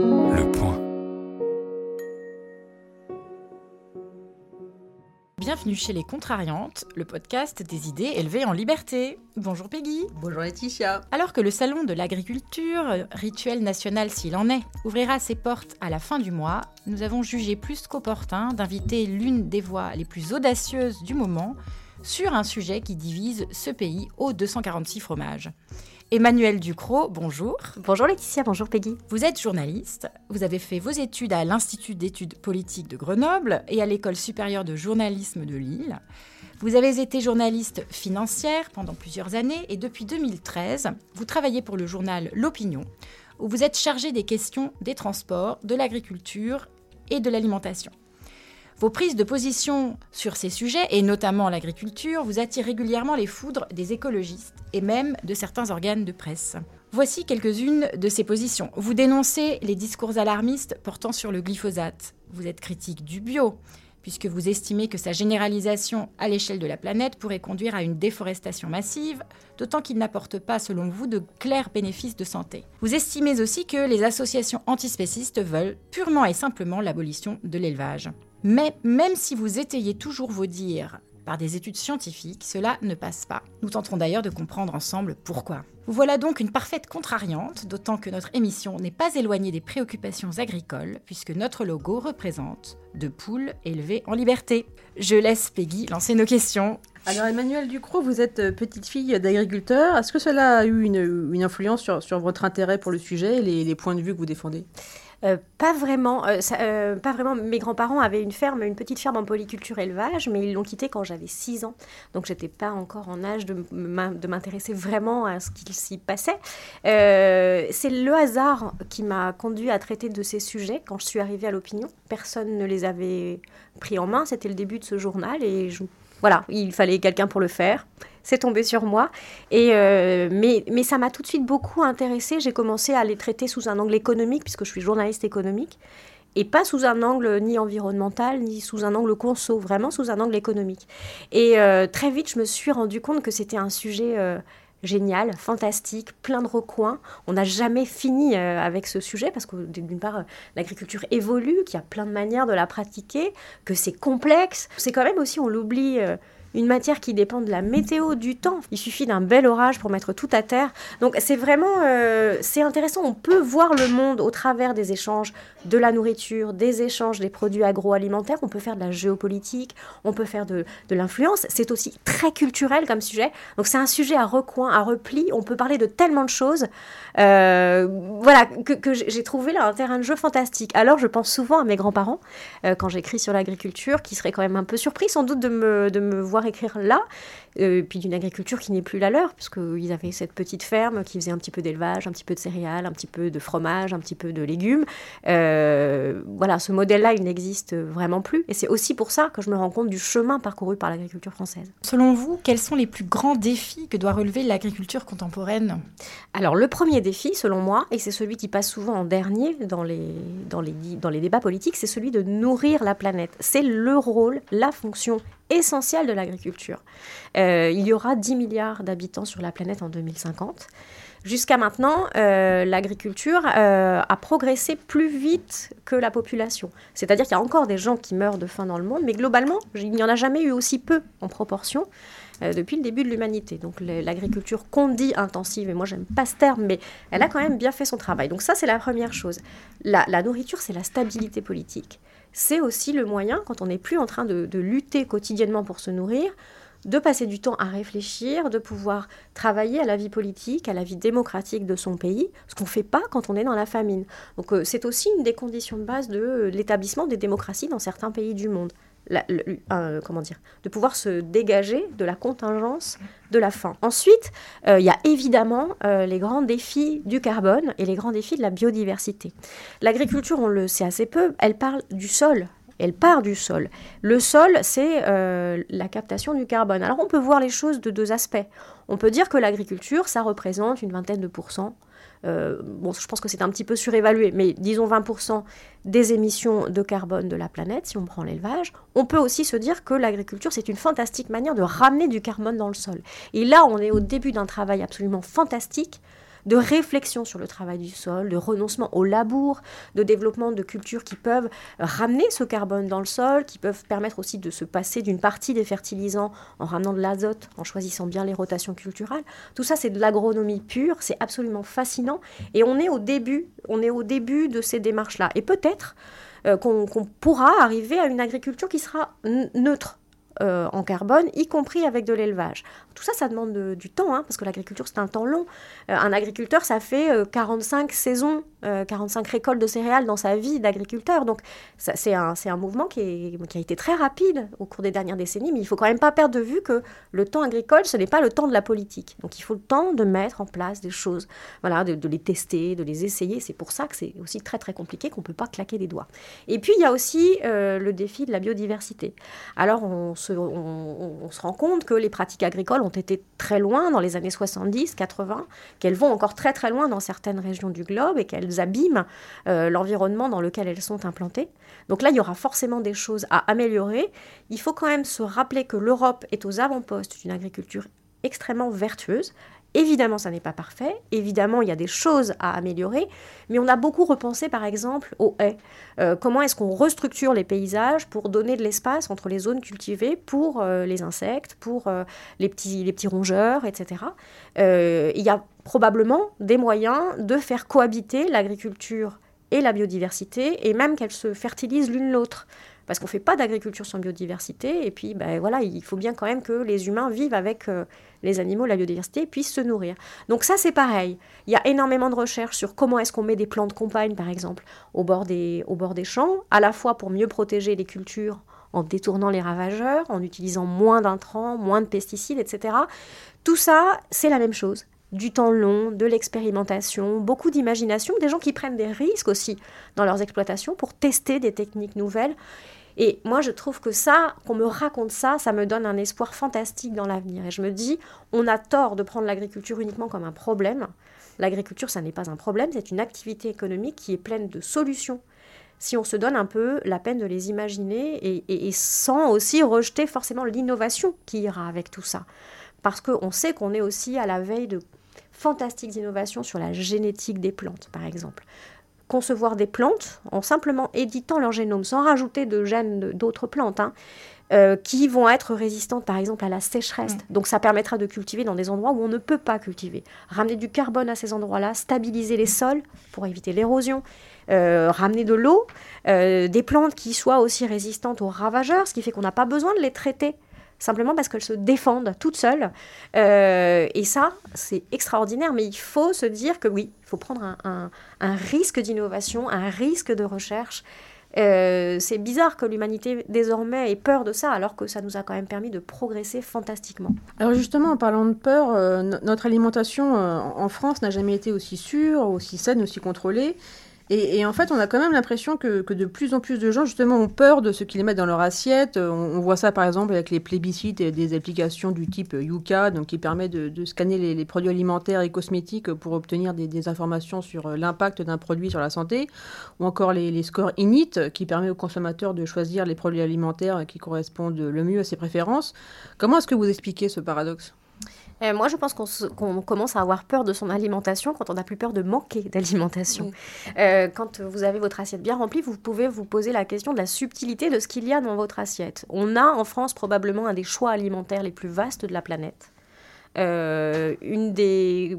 Le point. Bienvenue chez Les Contrariantes, le podcast des idées élevées en liberté. Bonjour Peggy. Bonjour Laetitia. Alors que le Salon de l'agriculture, rituel national s'il en est, ouvrira ses portes à la fin du mois, nous avons jugé plus qu'opportun d'inviter l'une des voix les plus audacieuses du moment sur un sujet qui divise ce pays aux 246 fromages. Emmanuel Ducrot, bonjour. Bonjour Laetitia, bonjour Peggy. Vous êtes journaliste, vous avez fait vos études à l'Institut d'études politiques de Grenoble et à l'École supérieure de journalisme de Lille. Vous avez été journaliste financière pendant plusieurs années et depuis 2013, vous travaillez pour le journal L'Opinion, où vous êtes chargé des questions des transports, de l'agriculture et de l'alimentation. Vos prises de position sur ces sujets, et notamment l'agriculture, vous attirent régulièrement les foudres des écologistes et même de certains organes de presse. Voici quelques-unes de ces positions. Vous dénoncez les discours alarmistes portant sur le glyphosate. Vous êtes critique du bio, puisque vous estimez que sa généralisation à l'échelle de la planète pourrait conduire à une déforestation massive, d'autant qu'il n'apporte pas, selon vous, de clairs bénéfices de santé. Vous estimez aussi que les associations antispécistes veulent purement et simplement l'abolition de l'élevage. Mais même si vous étayez toujours vos dires par des études scientifiques, cela ne passe pas. Nous tenterons d'ailleurs de comprendre ensemble pourquoi. Vous voilà donc une parfaite contrariante, d'autant que notre émission n'est pas éloignée des préoccupations agricoles, puisque notre logo représente deux poules élevées en liberté. Je laisse Peggy lancer nos questions. Alors Emmanuel Ducrot, vous êtes euh, petite fille d'agriculteur. Est-ce que cela a eu une, influence sur, votre intérêt pour le sujet et les points de vue que vous défendez? Euh, pas vraiment. Euh, euh, pas vraiment. Mes grands-parents avaient une ferme, une petite ferme en polyculture élevage, mais ils l'ont quittée quand j'avais 6 ans. Donc j'étais pas encore en âge de m'intéresser vraiment à ce qu'il s'y passait. C'est le hasard qui m'a conduit à traiter de ces sujets quand je suis arrivée à l'opinion. Personne ne les avait pris en main. C'était le début de ce journal et voilà, il fallait quelqu'un pour le faire. C'est tombé sur moi. Et euh, mais, mais ça m'a tout de suite beaucoup intéressée. J'ai commencé à les traiter sous un angle économique, puisque je suis journaliste économique, et pas sous un angle ni environnemental, ni sous un angle conso, vraiment sous un angle économique. Et euh, très vite, je me suis rendu compte que c'était un sujet euh, génial, fantastique, plein de recoins. On n'a jamais fini avec ce sujet parce que d'une part, l'agriculture évolue, qu'il y a plein de manières de la pratiquer, que c'est complexe. C'est quand même aussi, on l'oublie, une matière qui dépend de la météo, du temps. Il suffit d'un bel orage pour mettre tout à terre. Donc c'est vraiment, euh, c'est intéressant. On peut voir le monde au travers des échanges de la nourriture, des échanges des produits agroalimentaires. On peut faire de la géopolitique, on peut faire de, de l'influence. C'est aussi très culturel comme sujet. Donc c'est un sujet à recoin, à repli. On peut parler de tellement de choses. Euh, voilà, que, j'ai trouvé là un terrain de jeu fantastique. Alors je pense souvent à mes grands-parents euh, quand j'écris sur l'agriculture, qui seraient quand même un peu surpris sans doute de me, de me voir écrire là, euh, puis d'une agriculture qui n'est plus la leur, puisqu'ils avaient cette petite ferme qui faisait un petit peu d'élevage, un petit peu de céréales, un petit peu de fromage, un petit peu de légumes. Euh, voilà, ce modèle-là, il n'existe vraiment plus. Et c'est aussi pour ça que je me rends compte du chemin parcouru par l'agriculture française. Selon vous, quels sont les plus grands défis que doit relever l'agriculture contemporaine? Alors, le premier défi, selon moi, et c'est celui qui passe souvent en dernier dans les, dans les, dans les débats politiques, c'est celui de nourrir la planète. C'est le rôle, la fonction essentiel de l'agriculture. Euh, il y aura 10 milliards d'habitants sur la planète en 2050. Jusqu'à maintenant, euh, l'agriculture euh, a progressé plus vite que la population. C'est-à-dire qu'il y a encore des gens qui meurent de faim dans le monde, mais globalement, il n'y en a jamais eu aussi peu en proportion depuis le début de l'humanité. Donc l'agriculture qu'on dit intensive, et moi j'aime pas ce terme, mais elle a quand même bien fait son travail. Donc ça c'est la première chose. la nourriture, c'est la stabilité politique c'est aussi le moyen, quand on n'est plus en train de, lutter quotidiennement pour se nourrir, de passer du temps à réfléchir, de pouvoir travailler à la vie politique, à la vie démocratique de son pays, ce qu'on ne fait pas quand on est dans la famine. Donc euh, c'est aussi une des conditions de base de l'établissement des démocraties dans certains pays du monde comment dire, de pouvoir se dégager de la contingence de la faim. Ensuite, euh, il y a évidemment euh, les grands défis du carbone et les grands défis de la biodiversité. L'agriculture, on le sait assez peu, elle parle du sol. Elle part du sol. Le sol, c'est euh, la captation du carbone. Alors on peut voir les choses de deux aspects. On peut dire que l'agriculture, ça représente une vingtaine de pourcents euh, bon, je pense que c'est un petit peu surévalué, mais disons 20% des émissions de carbone de la planète, si on prend l'élevage, on peut aussi se dire que l'agriculture, c'est une fantastique manière de ramener du carbone dans le sol. Et là, on est au début d'un travail absolument fantastique de réflexion sur le travail du sol, de renoncement au labour, de développement de cultures qui peuvent ramener ce carbone dans le sol, qui peuvent permettre aussi de se passer d'une partie des fertilisants en ramenant de l'azote, en choisissant bien les rotations culturelles. Tout ça, c'est de l'agronomie pure, c'est absolument fascinant. Et on est au début, de ces démarches-là. Et peut-être euh, qu'on pourra arriver à une agriculture qui sera neutre euh, en carbone, y compris avec de l'élevage. Tout ça, ça demande du temps, hein, parce que l'agriculture, c'est un temps long. Euh, un agriculteur, ça fait 45 saisons, 45 récoltes de céréales dans sa vie d'agriculteur. Donc, c'est un, un, mouvement qui, a été très rapide au cours des dernières décennies, mais il faut quand même pas perdre de vue que le temps agricole, ce n'est pas le temps de la politique. Donc, il faut le temps de mettre en place des choses, voilà, de, de les tester, de les essayer. C'est pour ça que c'est aussi très, très compliqué, qu'on ne peut pas claquer des doigts. Et puis, il y a aussi le défi de la biodiversité. Alors, on se on, se rend compte que les pratiques agricoles ont été très loin dans les années 70, 80, qu'elles vont encore très très loin dans certaines régions du globe et qu'elles abîment euh, l'environnement dans lequel elles sont implantées. Donc là, il y aura forcément des choses à améliorer. Il faut quand même se rappeler que l'Europe est aux avant-postes d'une agriculture extrêmement vertueuse. Évidemment, ça n'est pas parfait. Évidemment, il y a des choses à améliorer. Mais on a beaucoup repensé, par exemple, aux haies. Euh, comment est-ce qu'on restructure les paysages pour donner de l'espace entre les zones cultivées pour euh, les insectes, pour euh, les, petits, les petits rongeurs, etc. il y a probablement des moyens de faire cohabiter l'agriculture et la biodiversité, et même qu'elles se fertilisent l'une l'autre parce qu'on ne fait pas d'agriculture sans biodiversité. Et puis, ben, voilà, il faut bien quand même que les humains vivent avec euh, les animaux, la biodiversité, et puissent se nourrir. Donc ça, c'est pareil. Il y a énormément de recherches sur comment est-ce qu'on met des plantes compagnes, par exemple, au bord, des, au bord des champs, à la fois pour mieux protéger les cultures en détournant les ravageurs, en utilisant moins d'intrants, moins de pesticides, etc. Tout ça, c'est la même chose du temps long, de l'expérimentation, beaucoup d'imagination, des gens qui prennent des risques aussi dans leurs exploitations pour tester des techniques nouvelles. Et moi, je trouve que ça, qu'on me raconte ça, ça me donne un espoir fantastique dans l'avenir. Et je me dis, on a tort de prendre l'agriculture uniquement comme un problème. L'agriculture, ça n'est pas un problème, c'est une activité économique qui est pleine de solutions. Si on se donne un peu la peine de les imaginer et, sans aussi rejeter forcément l'innovation qui ira avec tout ça. Parce qu'on sait qu'on est aussi à la veille de fantastiques innovations sur la génétique des plantes, par exemple concevoir des plantes en simplement éditant leur génome, sans rajouter de gènes d'autres plantes, hein, euh, qui vont être résistantes par exemple à la sécheresse. Mm. Donc ça permettra de cultiver dans des endroits où on ne peut pas cultiver. Ramener du carbone à ces endroits-là, stabiliser les sols pour éviter l'érosion, euh, ramener de l'eau, euh, des plantes qui soient aussi résistantes aux ravageurs, ce qui fait qu'on n'a pas besoin de les traiter simplement parce qu'elles se défendent toutes seules. Euh, et ça, c'est extraordinaire, mais il faut se dire que oui, il faut prendre un, risque d'innovation, un risque de recherche. Euh, c'est bizarre que l'humanité désormais ait peur de ça, alors que ça nous a quand même permis de progresser fantastiquement. Alors justement, en parlant de peur, euh, notre alimentation en France n'a jamais été aussi sûre, aussi saine, aussi contrôlée. Et, en fait, on a quand même l'impression que, de plus en plus de gens, justement, ont peur de ce qu'ils mettent dans leur assiette. On, voit ça, par exemple, avec les plébiscites et des applications du type Yuka, donc qui permet de, scanner les, produits alimentaires et cosmétiques pour obtenir des, informations sur euh, l'impact d'un produit sur la santé, ou encore les, les, scores INIT, qui permet aux consommateurs de choisir les produits alimentaires qui correspondent le mieux à ses préférences. Comment est-ce que vous expliquez ce paradoxe? Euh, moi, je pense qu'on commence à avoir peur de son alimentation quand on n'a plus peur de manquer d'alimentation. Euh, quand vous avez votre assiette bien remplie, vous pouvez vous poser la question de la subtilité de ce qu'il y a dans votre assiette. On a en France probablement un des choix alimentaires les plus vastes de la planète. Euh, une des...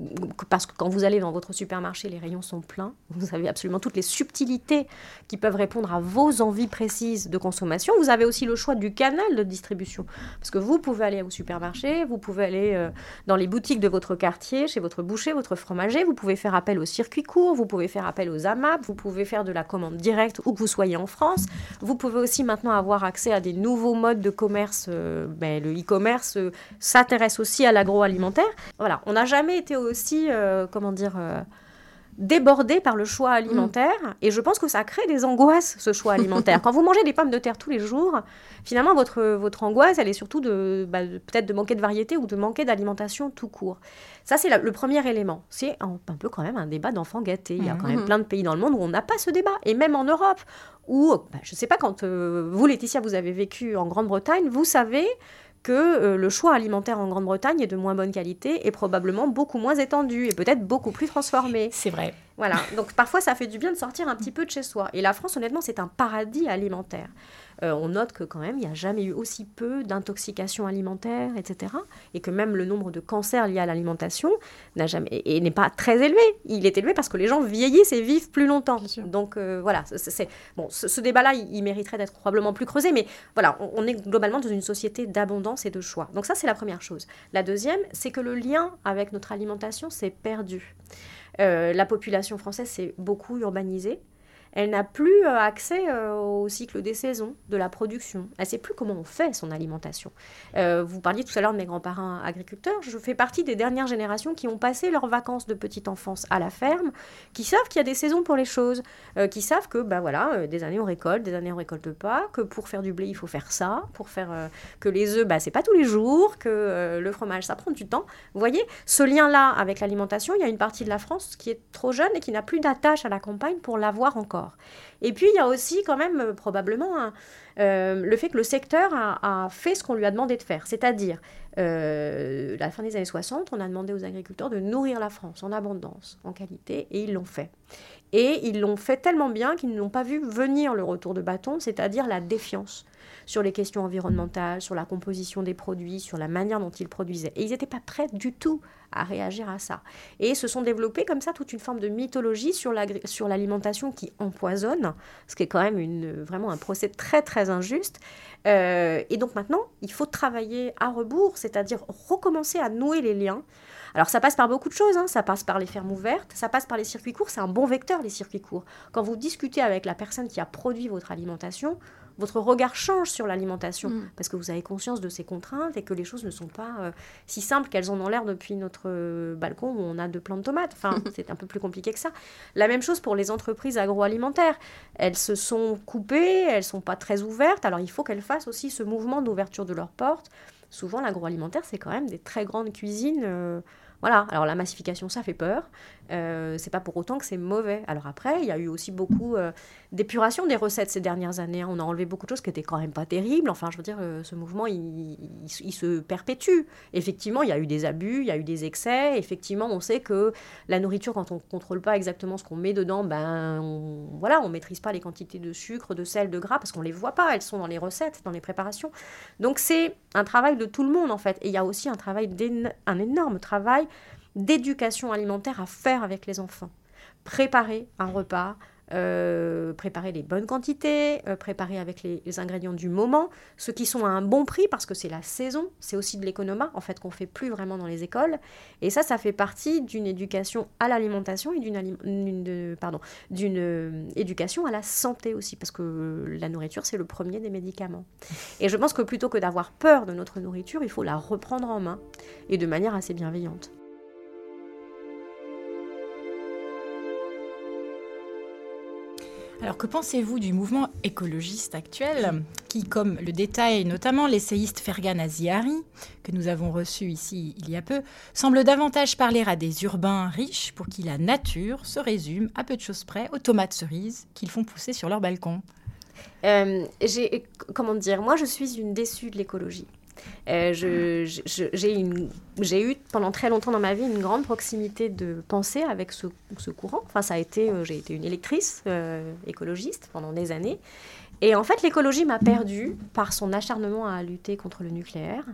Parce que quand vous allez dans votre supermarché, les rayons sont pleins. Vous avez absolument toutes les subtilités qui peuvent répondre à vos envies précises de consommation. Vous avez aussi le choix du canal de distribution. Parce que vous pouvez aller au supermarché, vous pouvez aller euh, dans les boutiques de votre quartier, chez votre boucher, votre fromager, vous pouvez faire appel au circuit court, vous pouvez faire appel aux AMAP, vous pouvez faire de la commande directe où que vous soyez en France. Vous pouvez aussi maintenant avoir accès à des nouveaux modes de commerce. Euh, ben, le e-commerce s'intéresse aussi à l'agroalimentaire alimentaire. Voilà, on n'a jamais été aussi, euh, comment dire, euh, débordé par le choix alimentaire. Mm. Et je pense que ça crée des angoisses, ce choix alimentaire. Quand vous mangez des pommes de terre tous les jours, finalement, votre, votre angoisse, elle est surtout de, bah, peut-être de manquer de variété ou de manquer d'alimentation tout court. Ça, c'est le premier élément. C'est un, peu quand même un débat d'enfants gâtés. Il y a quand même mm. plein de pays dans le monde où on n'a pas ce débat. Et même en Europe, où, bah, je ne sais pas, quand euh, vous, Laetitia, vous avez vécu en Grande-Bretagne, vous savez que euh, le choix alimentaire en Grande-Bretagne est de moins bonne qualité et probablement beaucoup moins étendu et peut-être beaucoup plus transformé. C'est vrai. Voilà, donc parfois ça fait du bien de sortir un petit peu de chez soi. Et la France, honnêtement, c'est un paradis alimentaire. Euh, on note que quand même, il n'y a jamais eu aussi peu d'intoxication alimentaire, etc. Et que même le nombre de cancers liés à l'alimentation n'a jamais et, n'est pas très élevé. Il est élevé parce que les gens vieillissent et vivent plus longtemps. Donc euh, voilà, c'est bon. Ce, débat-là, il, mériterait d'être probablement plus creusé, mais voilà, on, est globalement dans une société d'abondance et de choix. Donc ça, c'est la première chose. La deuxième, c'est que le lien avec notre alimentation s'est perdu. Euh, la population française s'est beaucoup urbanisée elle n'a plus euh, accès euh, au cycle des saisons, de la production. Elle ne sait plus comment on fait son alimentation. Euh, vous parliez tout à l'heure de mes grands-parents agriculteurs. Je fais partie des dernières générations qui ont passé leurs vacances de petite enfance à la ferme, qui savent qu'il y a des saisons pour les choses, qui savent que bah voilà, des années on récolte, des années on récolte pas, que pour faire du blé il faut faire ça, pour faire que les œufs bah c'est pas tous les jours, que le fromage ça prend du temps. Vous voyez, ce lien-là avec l'alimentation, il y a une partie de la France qui est trop jeune et qui n'a plus d'attache à la campagne pour l'avoir encore. Et puis, il y a aussi quand même euh, probablement euh, le fait que le secteur a, fait ce qu'on lui a demandé de faire. C'est-à-dire, euh, la fin des années 60, on a demandé aux agriculteurs de nourrir la France en abondance, en qualité, et ils l'ont fait. Et ils l'ont fait tellement bien qu'ils n'ont pas vu venir le retour de bâton, c'est-à-dire la défiance sur les questions environnementales, sur la composition des produits, sur la manière dont ils produisaient. Et ils n'étaient pas prêts du tout à réagir à ça. Et se sont développés comme ça toute une forme de mythologie sur l'alimentation qui empoisonne, ce qui est quand même vraiment un procès très très injuste. Euh, et donc maintenant, il faut travailler à rebours, c'est-à-dire recommencer à nouer les liens. Alors ça passe par beaucoup de choses, hein. ça passe par les fermes ouvertes, ça passe par les circuits courts, c'est un bon vecteur les circuits courts. Quand vous discutez avec la personne qui a produit votre alimentation, votre regard change sur l'alimentation mm. parce que vous avez conscience de ces contraintes et que les choses ne sont pas euh, si simples qu'elles en ont l'air depuis notre euh, balcon où on a deux plants de tomates. Enfin, c'est un peu plus compliqué que ça. La même chose pour les entreprises agroalimentaires. Elles se sont coupées, elles sont pas très ouvertes. Alors il faut qu'elles fassent aussi ce mouvement d'ouverture de leurs portes. Souvent, l'agroalimentaire, c'est quand même des très grandes cuisines. Euh, voilà, alors la massification, ça fait peur. Euh, c'est pas pour autant que c'est mauvais. Alors après, il y a eu aussi beaucoup euh, d'épuration des recettes ces dernières années. Hein. On a enlevé beaucoup de choses qui étaient quand même pas terribles. Enfin, je veux dire, euh, ce mouvement, il, se perpétue. Effectivement, il y a eu des abus, il y a eu des excès. Effectivement, on sait que la nourriture, quand on contrôle pas exactement ce qu'on met dedans, ben, on, voilà, on maîtrise pas les quantités de sucre, de sel, de gras, parce qu'on les voit pas. Elles sont dans les recettes, dans les préparations. Donc c'est un travail de tout le monde en fait. Et il y a aussi un travail, un énorme travail d'éducation alimentaire à faire avec les enfants. Préparer un repas, euh, préparer les bonnes quantités, euh, préparer avec les, ingrédients du moment, ceux qui sont à un bon prix parce que c'est la saison, c'est aussi de l'économat en fait qu'on fait plus vraiment dans les écoles. Et ça, ça fait partie d'une éducation à l'alimentation et d'une euh, éducation à la santé aussi parce que la nourriture c'est le premier des médicaments. Et je pense que plutôt que d'avoir peur de notre nourriture, il faut la reprendre en main et de manière assez bienveillante. Alors que pensez-vous du mouvement écologiste actuel qui, comme le détaille notamment l'essayiste Fergan Aziari, que nous avons reçu ici il y a peu, semble davantage parler à des urbains riches pour qui la nature se résume à peu de choses près aux tomates cerises qu'ils font pousser sur leur balcon? Euh, comment dire, moi je suis une déçue de l'écologie. Euh, j'ai eu pendant très longtemps dans ma vie une grande proximité de pensée avec ce, courant. Enfin, ça euh, j'ai été une électrice euh, écologiste pendant des années. Et en fait, l'écologie m'a perdue par son acharnement à lutter contre le nucléaire,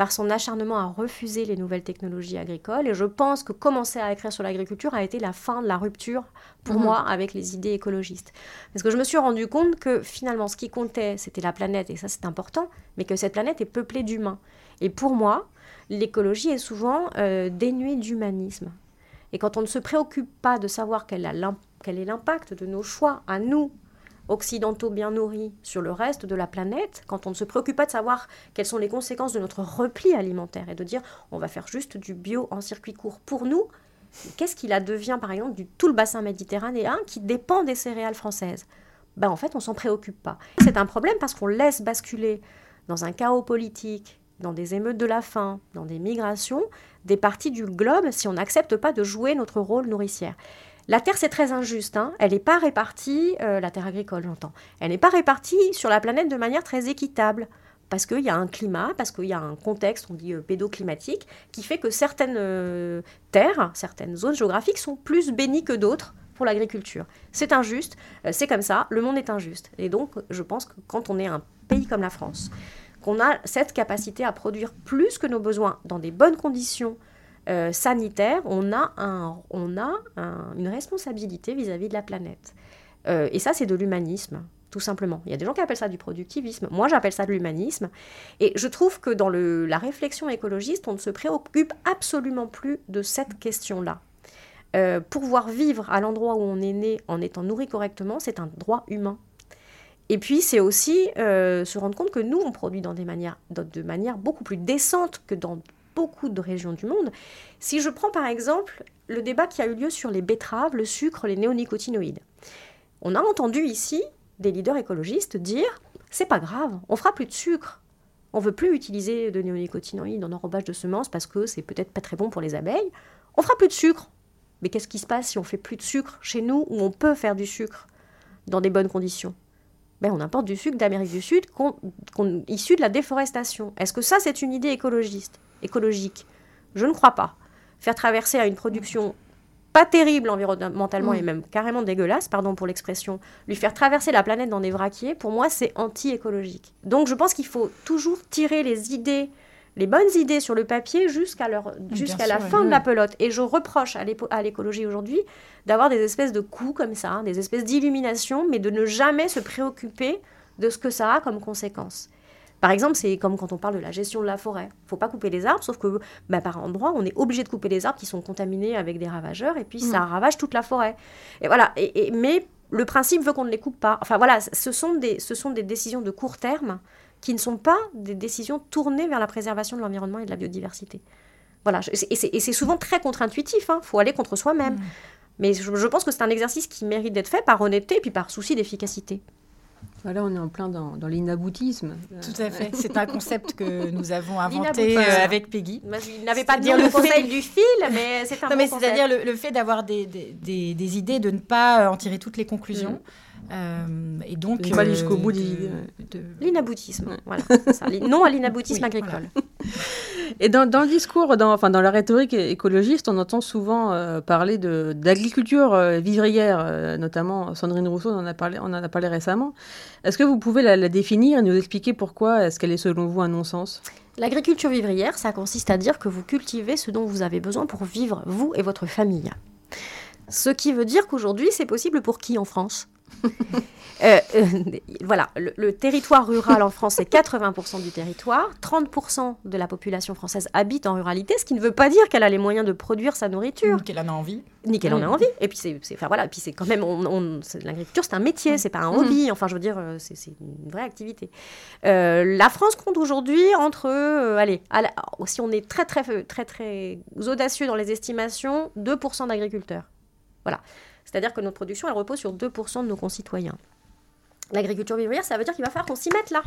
par son acharnement à refuser les nouvelles technologies agricoles. Et je pense que commencer à écrire sur l'agriculture a été la fin de la rupture pour mhm. moi avec les idées écologistes. Parce que je me suis rendu compte que finalement, ce qui comptait, c'était la planète, et ça c'est important, mais que cette planète est peuplée d'humains. Et pour moi, l'écologie est souvent euh, dénuée d'humanisme. Et quand on ne se préoccupe pas de savoir quel, quel est l'impact de nos choix à nous, occidentaux bien nourris sur le reste de la planète, quand on ne se préoccupe pas de savoir quelles sont les conséquences de notre repli alimentaire et de dire on va faire juste du bio en circuit court pour nous, qu'est-ce qu'il advient par exemple du tout le bassin méditerranéen qui dépend des céréales françaises? Ben, En fait, on s'en préoccupe pas. C'est un problème parce qu'on laisse basculer dans un chaos politique, dans des émeutes de la faim, dans des migrations, des parties du globe si on n'accepte pas de jouer notre rôle nourricière. La terre, c'est très injuste. Hein. Elle n'est pas répartie, euh, la terre agricole, j'entends, elle n'est pas répartie sur la planète de manière très équitable. parce qu'il y a un climat, parce qu'il y a un contexte, on dit pédoclimatique, qui fait que certaines terres, certaines zones géographiques sont plus bénies que d'autres pour l'agriculture. C'est injuste, c'est comme ça, le monde est injuste. Et donc, je pense que quand on est un pays comme la France, qu'on a cette capacité à produire plus que nos besoins dans des bonnes conditions euh, sanitaires, on a, un, on a une responsabilité vis-à-vis de la planète. Euh, et ça, c'est de l'humanisme, tout simplement. Il y a des gens qui appellent ça du productivisme. Moi, j'appelle ça de l'humanisme. Et je trouve que dans la réflexion écologiste, on ne se préoccupe absolument plus de cette question-là. Euh, pouvoir vivre à l'endroit où on est né en étant nourri correctement, c'est un droit humain. Et puis, c'est aussi euh, se rendre compte que nous, on produit dans des manières, de manière beaucoup plus décente que dans beaucoup de régions du monde. Si je prends par exemple le débat qui a eu lieu sur les betteraves, le sucre, les néonicotinoïdes. On a entendu ici des leaders écologistes dire c'est pas grave, on fera plus de sucre. On veut plus utiliser de néonicotinoïdes en enrobage de semences parce que c'est peut-être pas très bon pour les abeilles. On fera plus de sucre. Mais qu'est-ce qui se passe si on fait plus de sucre chez nous où on peut faire du sucre dans des bonnes conditions? Ben, on importe du sucre d'Amérique du Sud issu de la déforestation. Est-ce que ça, c'est une idée écologiste, écologique Je ne crois pas. Faire traverser à une production pas terrible environnementalement et mm. même carrément dégueulasse, pardon pour l'expression, lui faire traverser la planète dans des vraquiers, pour moi, c'est anti-écologique. Donc je pense qu'il faut toujours tirer les idées les bonnes idées sur le papier jusqu'à jusqu'à la fin de la pelote. Et je reproche à l'écologie aujourd'hui d'avoir des espèces de coups comme ça, hein, des espèces d'illumination, mais de ne jamais se préoccuper de ce que ça a comme conséquence. Par exemple, c'est comme quand on parle de la gestion de la forêt. Il faut pas couper les arbres, sauf que bah, par endroit, on est obligé de couper les arbres qui sont contaminés avec des ravageurs, et puis ça mm. ravage toute la forêt. Et voilà. Et, mais le principe veut qu'on ne les coupe pas. Enfin voilà, ce sont des, ce sont des décisions de court terme qui ne sont pas des décisions tournées vers la préservation de l'environnement et de la biodiversité. Voilà, et c'est souvent très contre-intuitif, il hein. faut aller contre soi-même. Mm. Mais je, pense que c'est un exercice qui mérite d'être fait par honnêteté et puis par souci d'efficacité. Voilà, on est en plein dans, l'inaboutisme. Tout à fait. C'est un concept que nous avons inventé euh, avec Peggy. Il n'avait pas dire le conseil du fil, mais c'est un non, mais C'est-à-dire le, fait d'avoir des, des, des, idées, de ne pas en tirer toutes les conclusions. Mm. Euh, et donc, pas aller jusqu'au bout des de... L'inaboutisme, voilà. Non à l'inaboutisme agricole. Et dans, dans, le discours, dans, enfin, dans la rhétorique écologiste, on entend souvent euh, parler d'agriculture euh, vivrière, notamment Sandrine Rousseau en a parlé, on en a parlé récemment. Est-ce que vous pouvez la, la, définir et nous expliquer pourquoi est-ce qu'elle est selon vous un non-sens? L'agriculture vivrière, ça consiste à dire que vous cultivez ce dont vous avez besoin pour vivre, vous et votre famille. Ce qui veut dire qu'aujourd'hui, c'est possible pour qui en France? Euh, euh, voilà, le, territoire rural en France, c'est 80% du territoire. 30% de la population française habite en ruralité, ce qui ne veut pas dire qu'elle a les moyens de produire sa nourriture. Ni qu'elle en a envie. Ni qu'elle en a envie. Et puis, c'est, enfin, voilà, puis c'est quand même. On, l'agriculture, c'est un métier, c'est pas un hobby. Enfin, je veux dire, euh, c'est, une vraie activité. la France compte aujourd'hui entre. allez, si on est très, très, très, très audacieux dans les estimations, 2% d'agriculteurs. Voilà. C'est-à-dire que notre production, elle repose sur 2% de nos concitoyens. L'agriculture vivrière, ça veut dire qu'il va falloir qu'on s'y mette là.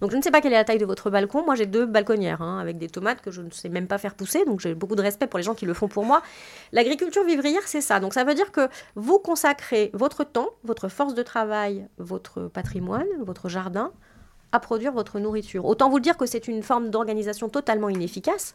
Donc je ne sais pas quelle est la taille de votre balcon. Moi j'ai deux balconnières hein, avec des tomates que je ne sais même pas faire pousser. Donc j'ai beaucoup de respect pour les gens qui le font pour moi. L'agriculture vivrière, c'est ça. Donc ça veut dire que vous consacrez votre temps, votre force de travail, votre patrimoine, votre jardin à produire votre nourriture. Autant vous dire que c'est une forme d'organisation totalement inefficace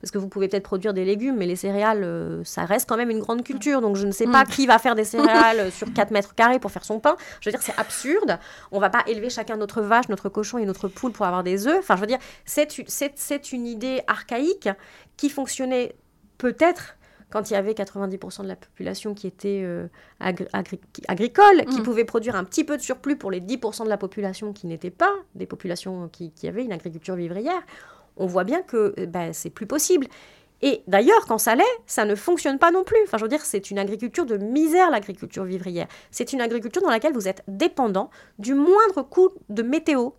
parce que vous pouvez peut-être produire des légumes, mais les céréales, euh, ça reste quand même une grande culture. Donc je ne sais pas mm. qui va faire des céréales sur 4 mètres carrés pour faire son pain. Je veux dire, c'est absurde. On va pas élever chacun notre vache, notre cochon et notre poule pour avoir des œufs. Enfin, je veux dire, c'est une idée archaïque qui fonctionnait peut-être quand il y avait 90% de la population qui était euh, agricole, qui mm. pouvait produire un petit peu de surplus pour les 10% de la population qui n'étaient pas des populations qui, qui avaient une agriculture vivrière on voit bien que euh, ben, c'est plus possible. Et d'ailleurs, quand ça l'est, ça ne fonctionne pas non plus. Enfin, je veux dire, c'est une agriculture de misère, l'agriculture vivrière. C'est une agriculture dans laquelle vous êtes dépendant du moindre coup de météo.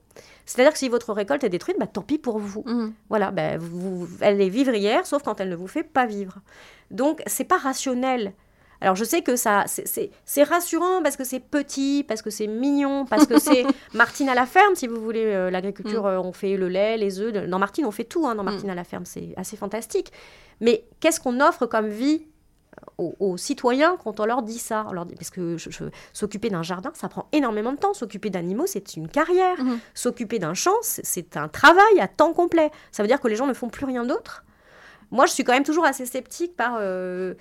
C'est-à-dire que si votre récolte est détruite, bah, tant pis pour vous. Mmh. Voilà, bah, vous, elle est vivrière, sauf quand elle ne vous fait pas vivre. Donc, c'est pas rationnel. Alors je sais que ça, c'est rassurant parce que c'est petit, parce que c'est mignon, parce que c'est Martine à la ferme, si vous voulez. Euh, l'agriculture, mm. euh, on fait le lait, les œufs. Dans Martine, on fait tout. Hein, dans mm. Martine à la ferme, c'est assez fantastique. Mais qu'est-ce qu'on offre comme vie aux, citoyens quand on leur dit ça? parce que s'occuper d'un jardin, ça prend énormément de temps. S'occuper d'animaux, c'est une carrière. Mmh. S'occuper d'un champ, c'est un travail à temps complet. Ça veut dire que les gens ne font plus rien d'autre? Moi, je suis quand même toujours assez sceptique par, euh,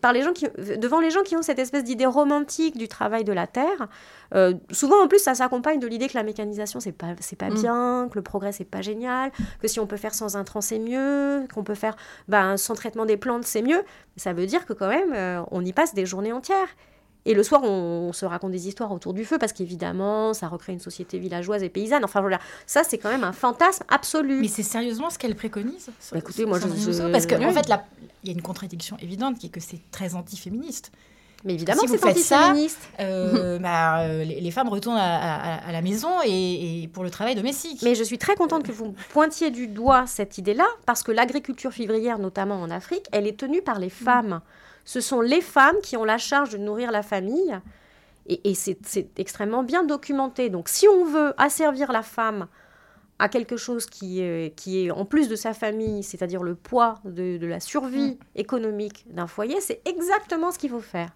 par les gens qui, devant les gens qui ont cette espèce d'idée romantique du travail de la terre. Euh, souvent, en plus, ça s'accompagne de l'idée que la mécanisation, c'est pas, c'est pas mm. bien, que le progrès, c'est pas génial, que si on peut faire sans intrants, c'est mieux, qu'on peut faire ben, sans traitement des plantes, c'est mieux. Ça veut dire que quand même, euh, on y passe des journées entières. Et le soir, on, se raconte des histoires autour du feu parce qu'évidemment, ça recrée une société villageoise et paysanne. Enfin, voilà, ça, c'est quand même un fantasme absolu. Mais c'est sérieusement ce qu'elle préconise? Bah, Écoutez, moi, je, Parce qu'en en fait, il y a une contradiction évidente qui est que c'est très antiféministe. Mais évidemment, si vous faites ça, euh, bah, euh, les, femmes retournent à, la maison et, pour le travail domestique. Mais je suis très contente que vous pointiez du doigt cette idée-là, parce que l'agriculture vivrière, notamment en Afrique, elle est tenue par les femmes ce sont les femmes qui ont la charge de nourrir la famille. Et, c'est extrêmement bien documenté. Donc si on veut asservir la femme à quelque chose qui, est en plus de sa famille, c'est-à-dire le poids de, la survie mm. économique d'un foyer, c'est exactement ce qu'il faut faire.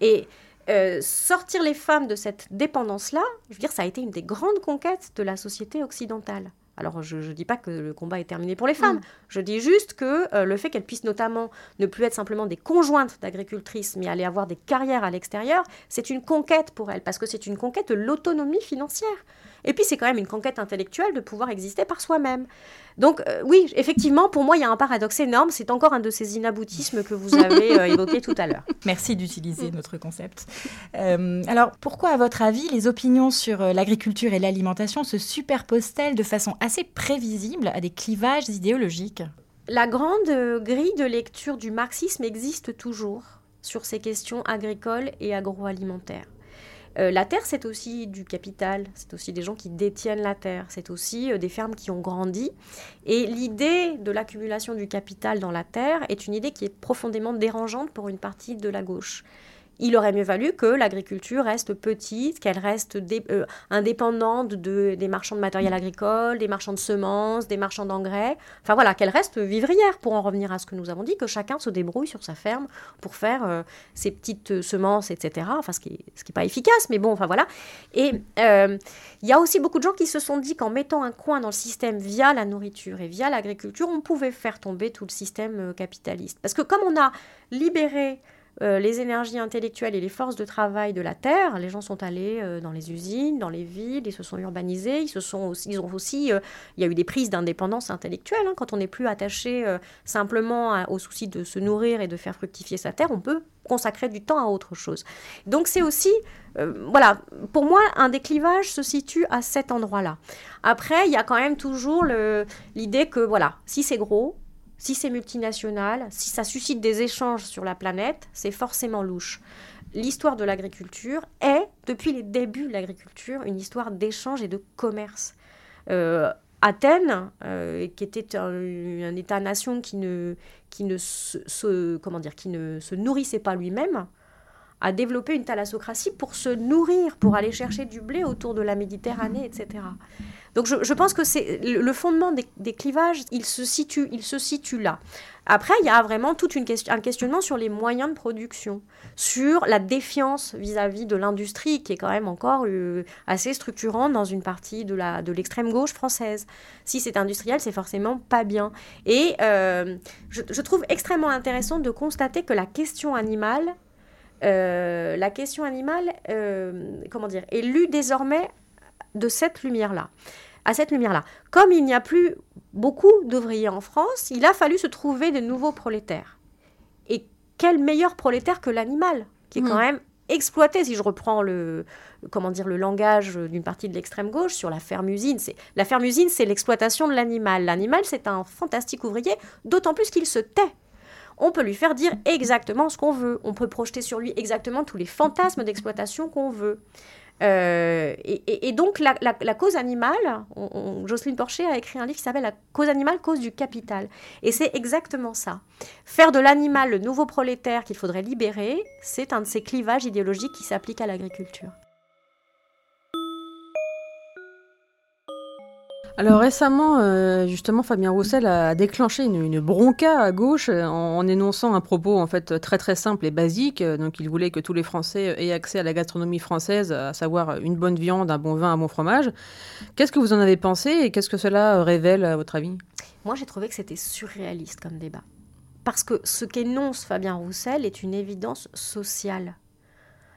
Et euh, sortir les femmes de cette dépendance-là, je veux dire, ça a été une des grandes conquêtes de la société occidentale. Alors, je ne dis pas que le combat est terminé pour les femmes. Mm. Je dis juste que euh, le fait qu'elles puissent notamment ne plus être simplement des conjointes d'agricultrices, mais aller avoir des carrières à l'extérieur, c'est une conquête pour elles, parce que c'est une conquête de l'autonomie financière. Et puis, c'est quand même une conquête intellectuelle de pouvoir exister par soi-même. Donc, euh, oui, effectivement, pour moi, il y a un paradoxe énorme. C'est encore un de ces inaboutismes que vous avez euh, évoqué tout à l'heure. Merci d'utiliser notre concept. Euh, alors, pourquoi, à votre avis, les opinions sur l'agriculture et l'alimentation se superposent-elles de façon assez prévisible à des clivages idéologiques? La grande grille de lecture du marxisme existe toujours sur ces questions agricoles et agroalimentaires. Euh, la terre, c'est aussi du capital, c'est aussi des gens qui détiennent la terre, c'est aussi euh, des fermes qui ont grandi. Et l'idée de l'accumulation du capital dans la terre est une idée qui est profondément dérangeante pour une partie de la gauche il aurait mieux valu que l'agriculture reste petite, qu'elle reste euh, indépendante de, des marchands de matériel agricole, des marchands de semences, des marchands d'engrais. Enfin voilà, qu'elle reste vivrière, pour en revenir à ce que nous avons dit, que chacun se débrouille sur sa ferme pour faire euh, ses petites euh, semences, etc. Enfin, ce qui n'est pas efficace, mais bon, enfin voilà. Et il y a aussi beaucoup de gens qui se sont dit qu'en mettant un coin dans le système via la nourriture et via l'agriculture, on pouvait faire tomber tout le système capitaliste. Parce que comme on a libéré euh, les énergies intellectuelles et les forces de travail de la terre. Les gens sont allés euh, dans les usines, dans les villes, ils se sont urbanisés, ils se sont ils ont aussi, euh, il y a eu des prises d'indépendance intellectuelle. Hein. quand on n'est plus attaché simplement au souci de se nourrir et de faire fructifier sa terre, on peut consacrer du temps à autre chose. Donc c'est aussi, voilà, pour moi, un des clivages se situe à cet endroit-là. Après, il y a quand même toujours l'idée que, voilà, si c'est gros, si c'est multinational, si ça suscite des échanges sur la planète, c'est forcément louche. L'histoire de l'agriculture est, depuis les débuts de l'agriculture, une histoire d'échange et de commerce. Euh, Athènes, euh, qui était un, État-nation qui ne, se, qui ne se nourrissait pas lui-même, a développé une thalassocratie pour se nourrir, pour aller chercher du blé autour de la Méditerranée, etc. Donc je, pense que c'est le fondement des, clivages, il se situe, il se situe là. Après, il y a vraiment tout un questionnement sur les moyens de production, sur la défiance vis-à-vis de l'industrie, qui est quand même encore euh, assez structurante dans une partie de, de l'extrême gauche française. Si c'est industriel, c'est forcément pas bien. Et euh, je, trouve extrêmement intéressant de constater que la question animale, euh, la question animale, comment dire, est lue désormais de cette lumière-là, à cette lumière-là. Comme il n'y a plus beaucoup d'ouvriers en France, il a fallu se trouver de nouveaux prolétaires. Et quel meilleur prolétaire que l'animal, qui est quand mmh. même exploité, si je reprends le, comment dire, le langage d'une partie de l'extrême gauche sur la ferme-usine. C'est, la ferme-usine, c'est l'exploitation de l'animal. L'animal, c'est un fantastique ouvrier, d'autant plus qu'il se tait on peut lui faire dire exactement ce qu'on veut. On peut projeter sur lui exactement tous les fantasmes d'exploitation qu'on veut. Euh, et, donc la, cause animale, Jocelyne Porcher a écrit un livre qui s'appelle La cause animale, cause du capital. Et c'est exactement ça. Faire de l'animal le nouveau prolétaire qu'il faudrait libérer, c'est un de ces clivages idéologiques qui s'appliquent à l'agriculture. Alors récemment, euh, justement, Fabien Roussel a déclenché une, bronca à gauche euh, en, énonçant un propos en fait très très simple et basique. Donc il voulait que tous les Français aient accès à la gastronomie française, à savoir une bonne viande, un bon vin, un bon fromage. Qu'est-ce que vous en avez pensé et qu'est-ce que cela révèle à votre avis? Moi j'ai trouvé que c'était surréaliste comme débat. Parce que ce qu'énonce Fabien Roussel est une évidence sociale.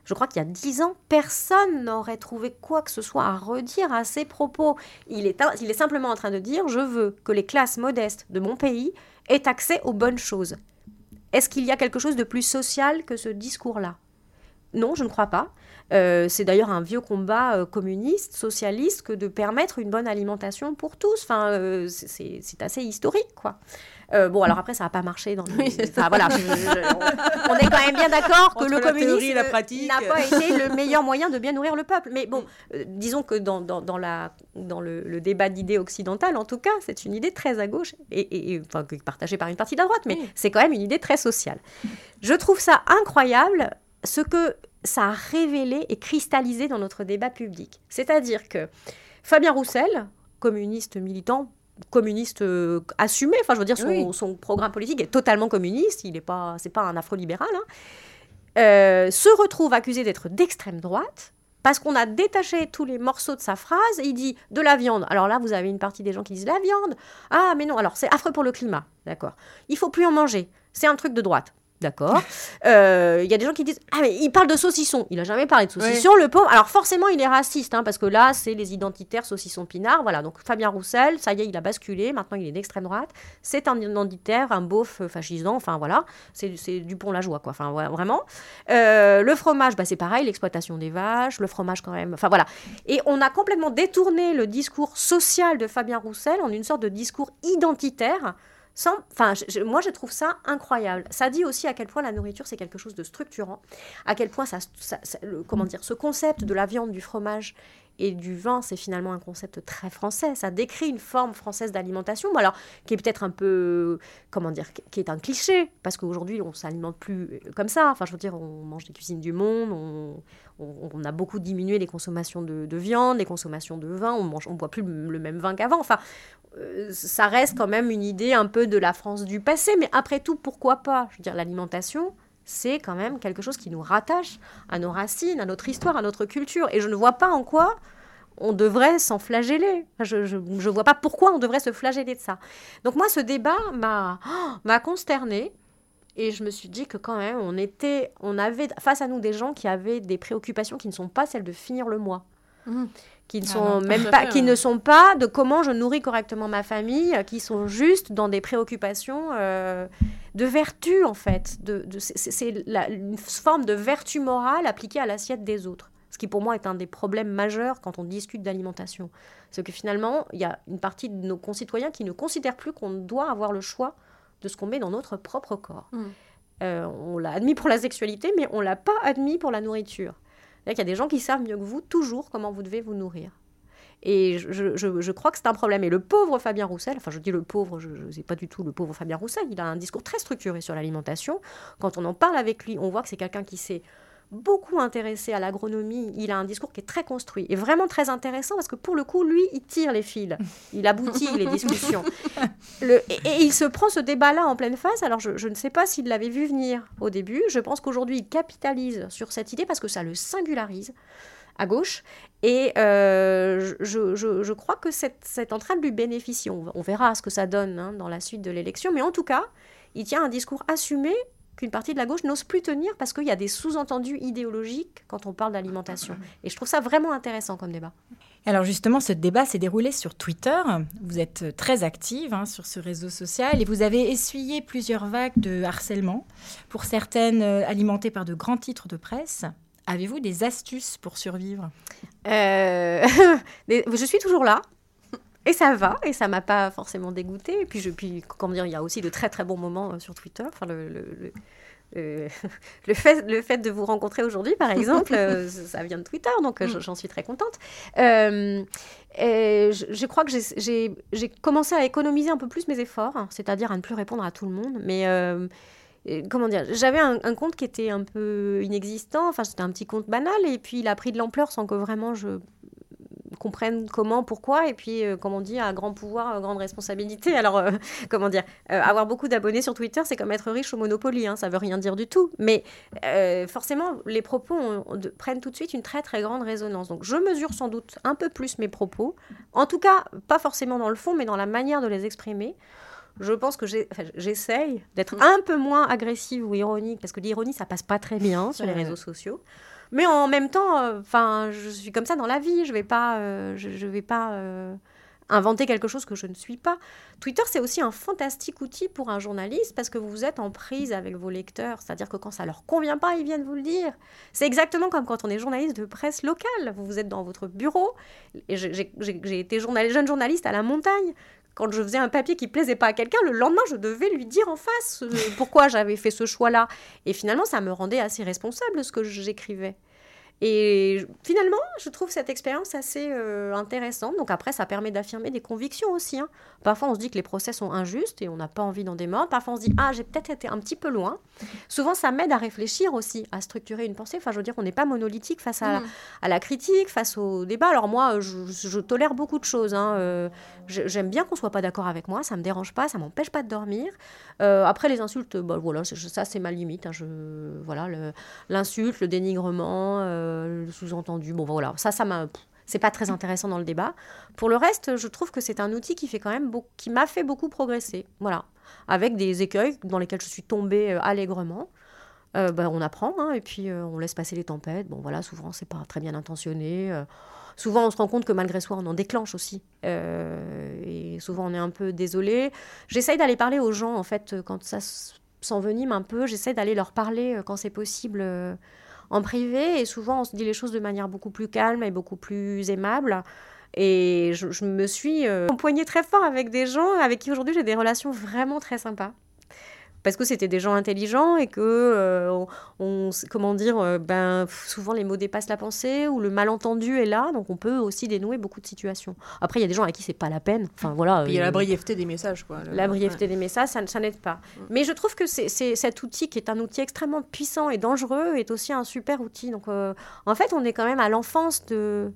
Je crois qu'il y a dix ans, personne n'aurait trouvé quoi que ce soit à redire à ses propos. Il est, il est simplement en train de dire je veux que les classes modestes de mon pays aient accès aux bonnes choses. Est-ce qu'il y a quelque chose de plus social que ce discours-là? Non, je ne crois pas. Euh, c'est d'ailleurs un vieux combat euh, communiste, socialiste, que de permettre une bonne alimentation pour tous. Enfin, euh, c'est assez historique, quoi. Bon, alors après, ça n'a pas marché. Dans voilà, on, est quand même bien d'accord que le communisme n'a pas été le meilleur moyen de bien nourrir le peuple. Mais bon, disons que dans, dans, la, dans le, débat d'idées occidentales, en tout cas, c'est une idée très à gauche, et, et enfin, partagée par une partie de la droite, mais c'est quand même une idée très sociale. Je trouve ça incroyable ce que ça a révélé et cristallisé dans notre débat public. C'est-à-dire que Fabien Roussel, communiste militant, communiste euh, assumé, enfin je veux dire son, programme politique est totalement communiste, il n'est pas, c'est pas un afro-libéral, hein, euh, se retrouve accusé d'être d'extrême droite parce qu'on a détaché tous les morceaux de sa phrase. il dit de la viande. Alors là, vous avez une partie des gens qui disent la viande. Ah, mais non, alors c'est affreux pour le climat. D'accord. Il faut plus en manger. C'est un truc de droite. D'accord. Euh, il y a des gens qui disent Ah, mais il parle de saucisson. Il a jamais parlé de saucisson, le pauvre. Alors, forcément, il est raciste, hein, parce que là, c'est les identitaires saucisson pinard. Voilà. Donc, Fabien Roussel, ça y est, il a basculé. Maintenant, il est d'extrême droite. C'est un identitaire, un beauf fascisant. Enfin, voilà. C'est du pont la joie, quoi. Enfin, vraiment. Euh, le fromage, bah, c'est pareil, l'exploitation des vaches. Le fromage, quand même. Enfin, voilà. Et on a complètement détourné le discours social de Fabien Roussel en une sorte de discours identitaire enfin, moi, je trouve ça incroyable. Ça dit aussi à quel point la nourriture, c'est quelque chose de structurant, à quel point ça, comment dire, ce concept de la viande, du fromage et du vin, c'est finalement un concept très français. Ça décrit une forme française d'alimentation, alors qui est peut-être un peu, comment dire, qui est un cliché, parce qu'aujourd'hui, on s'alimente plus comme ça. Enfin, je veux dire, on mange des cuisines du monde, on, on, a beaucoup diminué les consommations de, viande, les consommations de vin, on mange, on boit plus le, même vin qu'avant. Enfin, euh, ça reste quand même une idée un peu de la France du passé, mais après tout, pourquoi pas? Je veux dire, l'alimentation, c'est quand même quelque chose qui nous rattache à nos racines, à notre histoire, à notre culture. Et je ne vois pas en quoi on devrait s'en flageller. Je ne vois pas pourquoi on devrait se flageller de ça. Donc moi, ce débat m'a m'a consternée. Et je me suis dit que quand même, on était, on avait face à nous des gens qui avaient des préoccupations qui ne sont pas celles de finir le mois. Mmh qui ne ah sont même pas, qui ne sont pas de comment je nourris correctement ma famille, qui sont juste dans des préoccupations euh, de vertu en fait. De, c'est une forme de vertu morale appliquée à l'assiette des autres. Ce qui pour moi est un des problèmes majeurs quand on discute d'alimentation. C'est que finalement, il y a une partie de nos concitoyens qui ne considèrent plus qu'on doit avoir le choix de ce qu'on met dans notre propre corps. Mmh. Euh, on l'a admis pour la sexualité, mais on l'a pas admis pour la nourriture. Il y a des gens qui savent mieux que vous toujours comment vous devez vous nourrir. Et je, je, crois que c'est un problème. Et le pauvre Fabien Roussel, enfin je dis le pauvre, je ne sais pas du tout le pauvre Fabien Roussel, il a un discours très structuré sur l'alimentation. Quand on en parle avec lui, on voit que c'est quelqu'un qui sait beaucoup intéressé à l'agronomie. Il a un discours qui est très construit et vraiment très intéressant parce que pour le coup, lui, il tire les fils. Il aboutit les discussions. et, il se prend ce débat-là en pleine face. Alors, je, ne sais pas s'il l'avait vu venir au début. Je pense qu'aujourd'hui, il capitalise sur cette idée parce que ça le singularise à gauche. Et euh, je, crois que c'est en train de lui bénéficier. On, verra ce que ça donne hein, dans la suite de l'élection. Mais en tout cas, il tient un discours assumé qu'une partie de la gauche n'ose plus tenir parce qu'il y a des sous-entendus idéologiques quand on parle d'alimentation. Et je trouve ça vraiment intéressant comme débat. Alors justement, ce débat s'est déroulé sur Twitter. Vous êtes très active hein, sur ce réseau social et vous avez essuyé plusieurs vagues de harcèlement, pour certaines euh, alimentées par de grands titres de presse. Avez-vous des astuces pour survivre? Euh, Je suis toujours là. Et ça va, et ça m'a pas forcément dégoûté. Et puis, je, puis, comment dire, il y a aussi de très très bons moments euh, sur Twitter. Enfin, le, le, le, fait, le fait de vous rencontrer aujourd'hui, par exemple, euh, ça vient de Twitter, donc euh, mm. j'en suis très contente. et je, crois que j'ai commencé à économiser un peu plus mes efforts, hein, c'est-à-dire à ne plus répondre à tout le monde. Mais comment dire, j'avais un, un, compte qui était un peu inexistant, enfin c'était un petit compte banal, et puis il a pris de l'ampleur sans que vraiment je comprennent comment, pourquoi, et puis, comme on dit, à grand pouvoir, grande responsabilité. Alors, comment dire, avoir beaucoup d'abonnés sur Twitter, c'est comme être riche au Monopoly, hein, ça veut rien dire du tout. Mais forcément, les propos prennent tout de suite une très très grande résonance. Donc, je mesure sans doute un peu plus mes propos, en tout cas, pas forcément dans le fond, mais dans la manière de les exprimer je pense que j'essaye d'être mm. un peu moins agressive ou ironique, parce que l'ironie, ça passe pas très bien sur les réseaux sociaux. Mais en même temps, euh, enfin, je suis comme ça dans la vie. Je vais pas, euh, je, vais pas euh, inventer quelque chose que je ne suis pas. Twitter, c'est aussi un fantastique outil pour un journaliste parce que vous êtes en prise avec vos lecteurs. C'est-à-dire que quand ça leur convient pas, ils viennent vous le dire. C'est exactement comme quand on est journaliste de presse locale. Vous êtes dans votre bureau. J'ai été jeune journaliste à la montagne quand je faisais un papier qui plaisait pas à quelqu'un, le lendemain, je devais lui dire en face euh, pourquoi j'avais fait ce choix-là. Et finalement, ça me rendait assez responsable ce que j'écrivais. Et finalement, je trouve cette expérience assez euh, intéressante. Donc après, ça permet d'affirmer des convictions aussi. Hein. Parfois, on se dit que les procès sont injustes et on n'a pas envie d'en démordre. Parfois, on se dit, ah, j'ai peut-être été un petit peu loin. Souvent, ça m'aide à réfléchir aussi, à structurer une pensée. Enfin, je veux dire, on n'est pas monolithique face à, à, la critique, face au débat. Alors moi, je, tolère beaucoup de choses. Hein. Euh, j'aime bien qu'on soit pas d'accord avec moi. Ça me dérange pas, ça m'empêche pas de dormir. Euh, après, les insultes, bah, voilà, ça, c'est ma limite. Hein. Je, voilà, l'insulte, le, dénigrement le sous-entendu. Bon, voilà, ça, ça m'a. C'est pas très intéressant dans le débat. Pour le reste, je trouve que c'est un outil qui fait quand même qui m'a fait beaucoup progresser. Voilà, avec des écueils dans lesquels je suis tombée euh, allègrement. Euh, ben, on apprend hein, et puis euh, on laisse passer les tempêtes. Bon, voilà, souvent c'est pas très bien intentionné. souvent on se rend compte que malgré soi on en déclenche aussi. et souvent on est un peu désolé. J'essaye d'aller parler aux gens en fait quand ça s'envenime un peu. J'essaie d'aller leur parler quand c'est possible en privé et souvent on se dit les choses de manière beaucoup plus calme et beaucoup plus aimable. Et je, me suis euh, empoignée très fort avec des gens avec qui aujourd'hui j'ai des relations vraiment très sympas parce que c'était des gens intelligents et que euh, on, comment dire euh, ben souvent les mots dépassent la pensée ou le malentendu est là donc on peut aussi dénouer beaucoup de situations. Après il y a des gens à qui c'est pas la peine. Enfin voilà il y a la euh, brièveté des messages quoi. La brièveté des messages ça, ça n'aide pas. Mais je trouve que c'est cet outil qui est un outil extrêmement puissant et dangereux est aussi un super outil. Donc en fait on est quand même à l'enfance de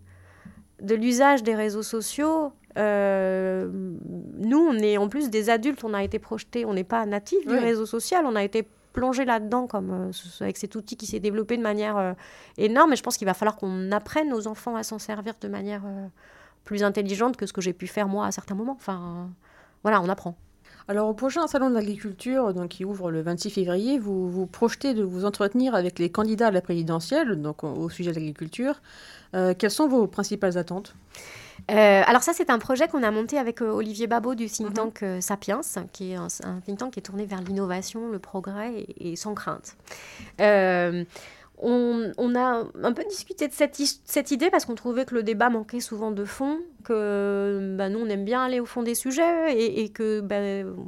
de l'usage des réseaux sociaux nous, on est en plus des adultes, on a été projetés, on n'est pas natifs du réseau social, on a été plongé là-dedans comme euh, avec cet outil qui s'est développé de manière euh, énorme. Et je pense qu'il va falloir qu'on apprenne aux enfants à s'en servir de manière plus intelligente que ce que j'ai pu faire moi à certains moments. Enfin, voilà, on apprend. Alors au prochain salon de l'agriculture, donc qui ouvre le 26 février, vous vous projetez de vous entretenir avec les candidats à la présidentielle, donc au, sujet de l'agriculture. quelles sont vos principales attentes? Euh, alors ça, c'est un projet qu'on a monté avec euh, Olivier Babot du think mhm. tank euh, Sapiens, qui est un, think tank qui est tourné vers l'innovation, le progrès et, sans crainte. On, a un peu discuté de cette, idée parce qu'on trouvait que le débat manquait souvent de fond, que bah, nous on aime bien aller au fond des sujets et, que bah,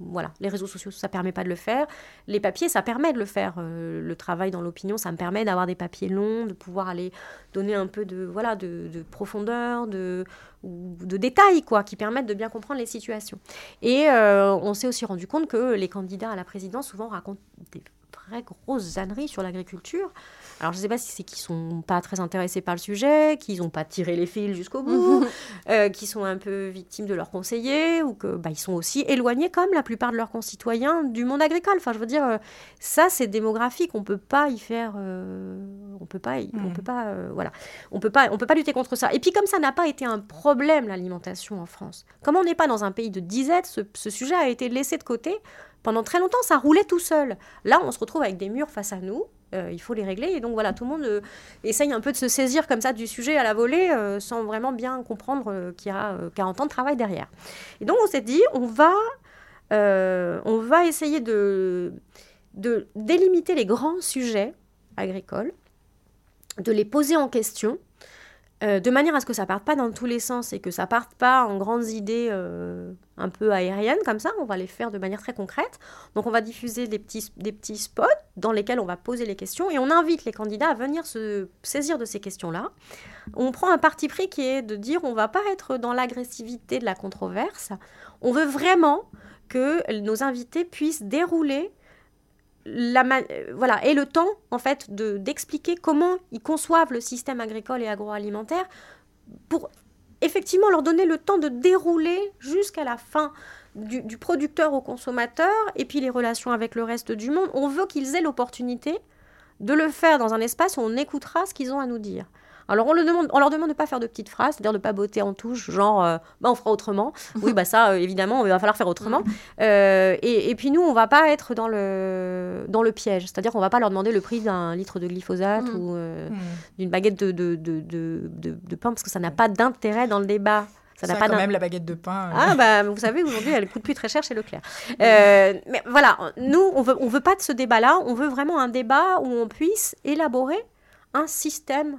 voilà, les réseaux sociaux ça permet pas de le faire, les papiers ça permet de le faire, le travail dans l'opinion ça me permet d'avoir des papiers longs, de pouvoir aller donner un peu de voilà de, de profondeur, de de détails quoi, qui permettent de bien comprendre les situations. Et euh, on s'est aussi rendu compte que les candidats à la présidence souvent racontent des vraies grosses âneries sur l'agriculture. Alors je ne sais pas si c'est qu'ils sont pas très intéressés par le sujet, qu'ils n'ont pas tiré les fils jusqu'au bout, euh, qu'ils sont un peu victimes de leurs conseillers, ou que bah, ils sont aussi éloignés, comme la plupart de leurs concitoyens, du monde agricole. Enfin, je veux dire, euh, ça c'est démographique, on peut pas y faire, euh, on peut pas, on mm. peut pas, voilà, on peut pas, on peut pas lutter contre ça. Et puis comme ça n'a pas été un problème l'alimentation en France, comme on n'est pas dans un pays de disette, ce, ce sujet a été laissé de côté. Pendant très longtemps, ça roulait tout seul. Là, on se retrouve avec des murs face à nous. Euh, il faut les régler. Et donc voilà, tout le monde euh, essaye un peu de se saisir comme ça du sujet à la volée euh, sans vraiment bien comprendre qu'il y a 40 ans de travail derrière. Et donc on s'est dit, on va, on va essayer de, de délimiter les grands sujets agricoles, de les poser en question euh, de manière à ce que ça parte pas dans tous les sens et que ça parte pas en grandes idées euh, un peu aériennes comme ça, on va les faire de manière très concrète. Donc on va diffuser des petits, des petits spots dans lesquels on va poser les questions et on invite les candidats à venir se saisir de ces questions-là. On prend un parti pris qui est de dire on va pas être dans l'agressivité de la controverse, on veut vraiment que nos invités puissent dérouler la, euh, voilà, et le temps, en fait, de, d'expliquer comment ils conçoivent le système agricole et agroalimentaire pour effectivement leur donner le temps de dérouler jusqu'à la fin du, du, producteur au consommateur et puis les relations avec le reste du monde. On veut qu'ils aient l'opportunité de le faire dans un espace où on écoutera ce qu'ils ont à nous dire. Alors on, le demande, on leur demande de ne pas faire de petites phrases, c'est-à-dire de ne pas botter en touche, genre euh, bah, on fera autrement. Oui, bah ça, euh, évidemment, il va falloir faire autrement. Euh, et, puis nous, on va pas être dans le, dans le piège, c'est-à-dire qu'on va pas leur demander le prix d'un litre de glyphosate mm. ou mm. d'une baguette de, de, de, de, pain, parce que ça n'a pas d'intérêt dans le débat. Ça n'a pas quand même la baguette de pain. Ah bah vous savez aujourd'hui elle coûte plus très cher chez Leclerc. mais voilà, nous on veut on veut pas de ce débat-là, on veut vraiment un débat où on puisse élaborer un système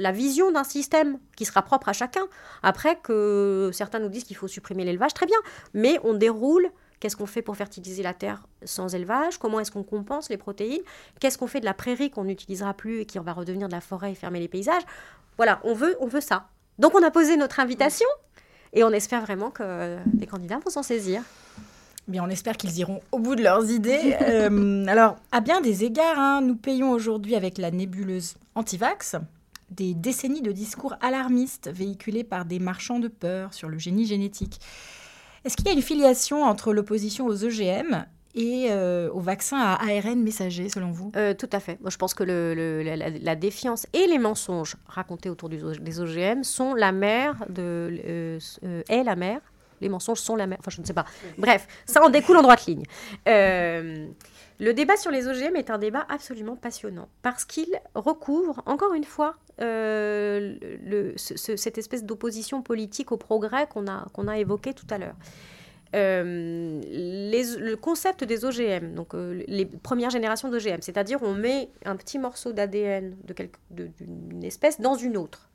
la vision d'un système qui sera propre à chacun. Après que certains nous disent qu'il faut supprimer l'élevage, très bien, mais on déroule Qu'est-ce qu'on fait pour fertiliser la terre sans élevage? Comment est-ce qu'on compense les protéines? Qu'est-ce qu'on fait de la prairie qu'on n'utilisera plus et qui va redevenir de la forêt et fermer les paysages? Voilà, on veut, on veut ça. Donc on a posé notre invitation et on espère vraiment que les candidats vont s'en saisir. Bien, on espère qu'ils iront au bout de leurs idées. Euh, alors, à bien des égards, hein, nous payons aujourd'hui avec la nébuleuse Antivax des décennies de discours alarmistes véhiculés par des marchands de peur sur le génie génétique. Est-ce qu'il y a une filiation entre l'opposition aux OGM et euh, aux vaccins à ARN messager, selon vous? Euh, Tout à fait. Moi, je pense que la, défiance et les mensonges racontés autour des OGM sont la mère de... Euh, est la mère les mensonges sont la mère. Enfin, je ne sais pas. Bref, ça en découle en droite ligne. Le débat sur les OGM est un débat absolument passionnant parce qu'il recouvre, encore une fois, euh, cette espèce d'opposition politique au progrès qu'on a, qu'on a évoqué tout à l'heure. Euh, le concept des OGM, donc euh, les premières générations d'OGM, c'est-à-dire on met un petit morceau d'ADN d'une espèce dans une autre.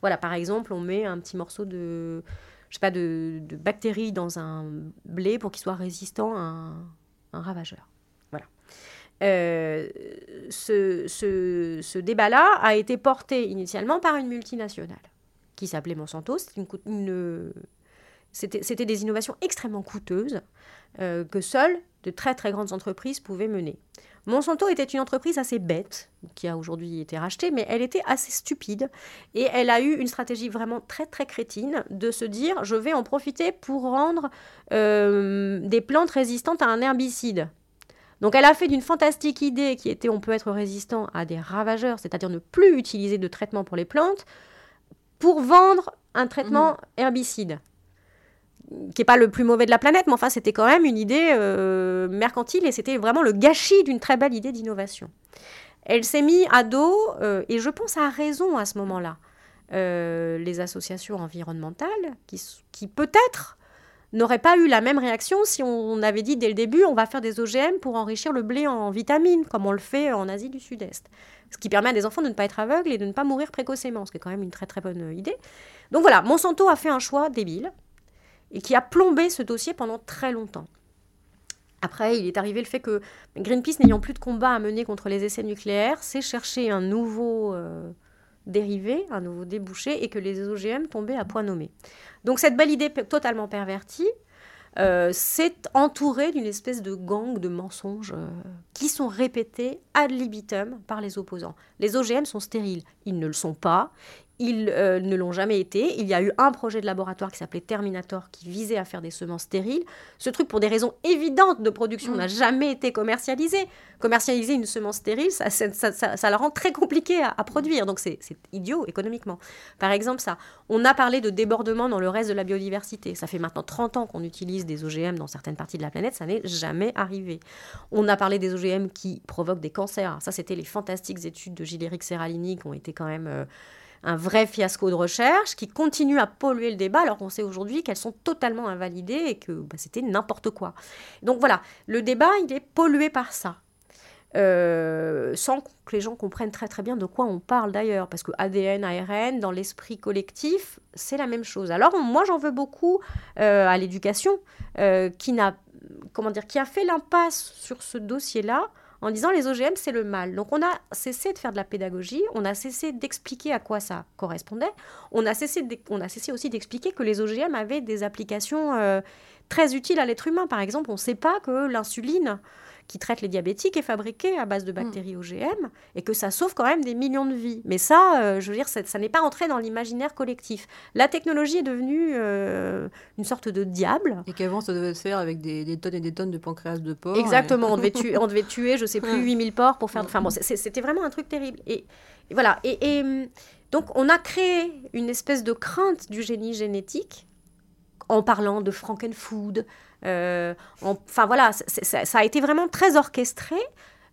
Voilà, par exemple, on met un petit morceau de, je sais pas, de, de bactéries dans un blé pour qu'il soit résistant à un ravageur. Euh, ce, débat-là a été porté initialement par une multinationale qui s'appelait Monsanto. C'était des innovations extrêmement coûteuses euh, que seules de très très grandes entreprises pouvaient mener. Monsanto était une entreprise assez bête, qui a aujourd'hui été rachetée, mais elle était assez stupide et elle a eu une stratégie vraiment très très crétine de se dire je vais en profiter pour rendre euh, des plantes résistantes à un herbicide. Donc elle a fait d'une fantastique idée qui était on peut être résistant à des ravageurs, c'est-à-dire ne plus utiliser de traitement pour les plantes, pour vendre un traitement mhm. herbicide qui n'est pas le plus mauvais de la planète, mais enfin c'était quand même une idée euh, mercantile et c'était vraiment le gâchis d'une très belle idée d'innovation. Elle s'est mise à dos, euh, et je pense à raison à ce moment-là, euh, les associations environnementales qui, qui peut-être n'aurait pas eu la même réaction si on avait dit dès le début on va faire des OGM pour enrichir le blé en vitamines, comme on le fait en Asie du Sud-Est. Ce qui permet à des enfants de ne pas être aveugles et de ne pas mourir précocement, ce qui est quand même une très très bonne idée. Donc voilà, Monsanto a fait un choix débile et qui a plombé ce dossier pendant très longtemps. Après, il est arrivé le fait que Greenpeace, n'ayant plus de combat à mener contre les essais nucléaires, s'est cherché un nouveau euh, dérivé, un nouveau débouché, et que les OGM tombaient à point nommé. Donc cette belle idée totalement pervertie euh, s'est entourée d'une espèce de gang de mensonges euh, qui sont répétés ad libitum par les opposants. Les OGM sont stériles, ils ne le sont pas, ils euh, ne l'ont jamais été. Il y a eu un projet de laboratoire qui s'appelait Terminator qui visait à faire des semences stériles. Ce truc, pour des raisons évidentes de production, mm. n'a jamais été commercialisé. Commercialiser une semence stérile, ça, ça, ça, la rend très compliqué à, produire. Donc c'est idiot économiquement. Par exemple, ça. On a parlé de débordement dans le reste de la biodiversité. Ça fait maintenant 30 ans qu'on utilise des OGM dans certaines parties de la planète. Ça n'est jamais arrivé. On a parlé des OGM qui provoquent des cancers. Ça, c'était les fantastiques études de Gilles-Éric Serralini qui ont été quand même... Euh, un vrai fiasco de recherche qui continue à polluer le débat alors qu'on sait aujourd'hui qu'elles sont totalement invalidées et que bah, c'était n'importe quoi. Donc voilà, le débat, il est pollué par ça. Euh, sans que les gens comprennent très très bien de quoi on parle d'ailleurs, parce que ADN, ARN, dans l'esprit collectif, c'est la même chose. Alors moi j'en veux beaucoup euh, à l'éducation, euh, qui n'a comment dire, qui a fait l'impasse sur ce dossier-là en disant les OGM, c'est le mal. Donc on a cessé de faire de la pédagogie, on a cessé d'expliquer à quoi ça correspondait, on a cessé, aussi d'expliquer que les OGM avaient des applications euh, très utiles à l'être humain. Par exemple, on ne sait pas que l'insuline qui traite les diabétiques est fabriqué à base de bactéries OGM et que ça sauve quand même des millions de vies. Mais ça, euh, je veux dire, ça, n'est pas entré dans l'imaginaire collectif. La technologie est devenue euh, une sorte de diable. Et qu'avant, ça devait se faire avec des, tonnes et des tonnes de pancréas de porc. Exactement, on, devait tuer, on devait tuer, je sais plus, 8000 porcs pour faire... Enfin bon, c'était vraiment un truc terrible. Et, voilà, et donc on a créé une espèce de crainte du génie génétique en parlant de Frankenfood. Euh, enfin voilà, ça a été vraiment très orchestré.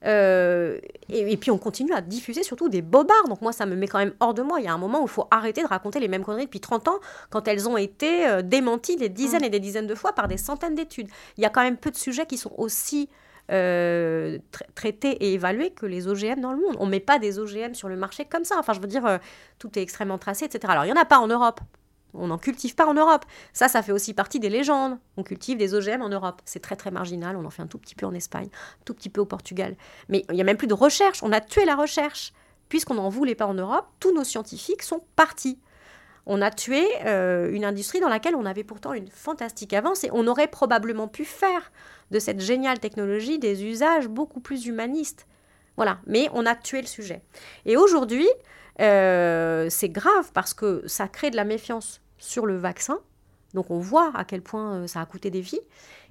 Euh, et, puis on continue à diffuser surtout des bobards. Donc moi, ça me met quand même hors de moi. Il y a un moment où il faut arrêter de raconter les mêmes conneries depuis 30 ans quand elles ont été euh, démenties des dizaines et des dizaines de fois par des centaines d'études. Il y a quand même peu de sujets qui sont aussi traités et évalués que les OGM dans le monde. On ne met pas des OGM sur le marché comme ça. Enfin, je veux dire, tout est extrêmement tracé, etc. Alors, il n'y en a pas en Europe. On n'en cultive pas en Europe. Ça, ça fait aussi partie des légendes. On cultive des OGM en Europe. C'est très très marginal. On en fait un tout petit peu en Espagne, un tout petit peu au Portugal. Mais il n'y a même plus de recherche. On a tué la recherche. Puisqu'on n'en voulait pas en Europe, tous nos scientifiques sont partis. On a tué euh, une industrie dans laquelle on avait pourtant une fantastique avance et on aurait probablement pu faire de cette géniale technologie des usages beaucoup plus humanistes. Voilà, mais on a tué le sujet. Et aujourd'hui, euh, c'est grave parce que ça crée de la méfiance sur le vaccin. Donc on voit à quel point euh, ça a coûté des vies.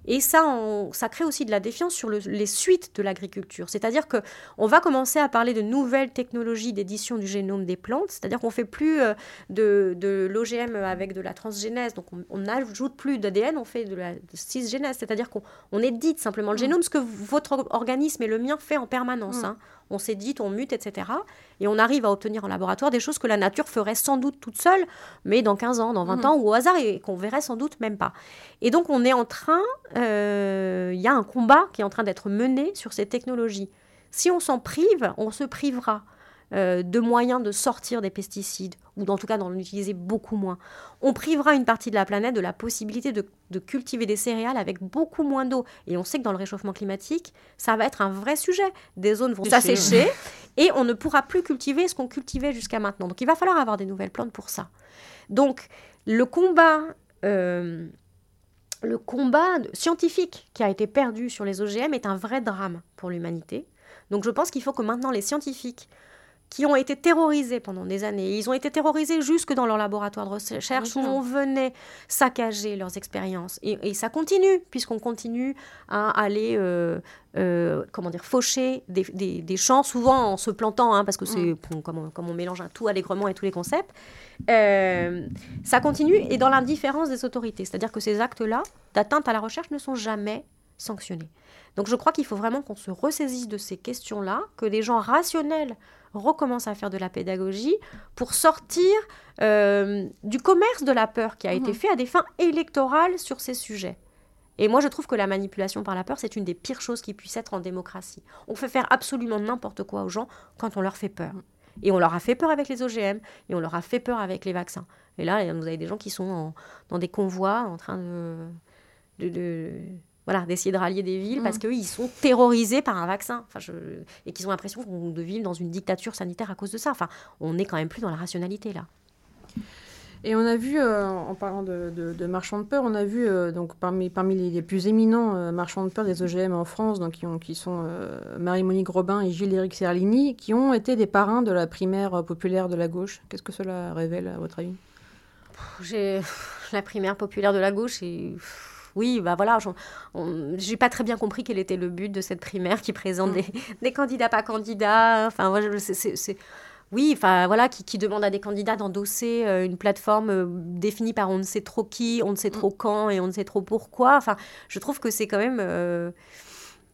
Et ça, ça crée aussi de la défiance sur les suites de l'agriculture. C'est-à-dire qu'on va commencer à parler de nouvelles technologies d'édition du génome des plantes. C'est-à-dire qu'on fait plus euh, de, l'OGM avec de la transgénèse. Donc on n'ajoute plus d'ADN, on fait de la cisgénèse. C'est-à-dire qu'on édite simplement le mmh. génome, ce que votre organisme et le mien fait en permanence. Mmh. Hein on s'édite, on mute, etc. Et on arrive à obtenir en laboratoire des choses que la nature ferait sans doute toute seule, mais dans 15 ans, dans 20 mhm. ans, ou au hasard, et qu'on verrait sans doute même pas. Et donc on est en train, il y a un combat qui est en train d'être mené sur ces technologies. Si on s'en prive, on se privera. Euh, de moyens de sortir des pesticides, ou en tout cas d'en utiliser beaucoup moins. On privera une partie de la planète de la possibilité de, cultiver des céréales avec beaucoup moins d'eau. Et on sait que dans le réchauffement climatique, ça va être un vrai sujet. Des zones vont s'assécher et on ne pourra plus cultiver ce qu'on cultivait jusqu'à maintenant. Donc il va falloir avoir des nouvelles plantes pour ça. Donc le combat... Euh, le combat scientifique qui a été perdu sur les OGM est un vrai drame pour l'humanité. Donc je pense qu'il faut que maintenant les scientifiques qui ont été terrorisés pendant des années. Ils ont été terrorisés jusque dans leur laboratoire de recherche où on venait saccager leurs expériences. Et, ça continue, puisqu'on continue à aller, euh, euh, comment dire, faucher des, champs, souvent en se plantant, hein, parce que c'est mm. comme, on, mélange un tout allègrement et tous les concepts. Euh, ça continue et dans l'indifférence des autorités. C'est-à-dire que ces actes-là d'atteinte à la recherche ne sont jamais sanctionnés. Donc je crois qu'il faut vraiment qu'on se ressaisisse de ces questions-là, que des gens rationnels recommence à faire de la pédagogie pour sortir euh, du commerce de la peur qui a été mhm. fait à des fins électorales sur ces sujets. Et moi, je trouve que la manipulation par la peur, c'est une des pires choses qui puisse être en démocratie. On fait faire absolument n'importe quoi aux gens quand on leur fait peur. Mhm. Et on leur a fait peur avec les OGM, et on leur a fait peur avec les vaccins. Et là, vous avez des gens qui sont dans des convois en train de, de voilà, d'essayer de rallier des villes parce mm. qu'ils sont terrorisés par un vaccin enfin, je... et qu'ils ont l'impression de vivre dans une dictature sanitaire à cause de ça. Enfin, on n'est quand même plus dans la rationalité là. Et on a vu, euh, en parlant de, de, marchands de peur, on a vu euh, donc parmi, parmi les, plus éminents euh, marchands de peur des OGM en France, donc qui, ont, qui sont Marie-Monique Robin et Gilles-Éric Serlini, qui ont été des parrains de la primaire populaire de la gauche. Qu'est-ce que cela révèle à votre avis? J'ai la primaire populaire de la gauche et oui, bah voilà, j'ai pas très bien compris quel était le but de cette primaire qui présente mm. des, candidats pas candidats. Enfin, c'est oui, enfin voilà, qui, demande à des candidats d'endosser euh, une plateforme euh, définie par on ne sait trop qui, on ne sait mm. trop quand et on ne sait trop pourquoi. Enfin, je trouve que c'est quand même euh,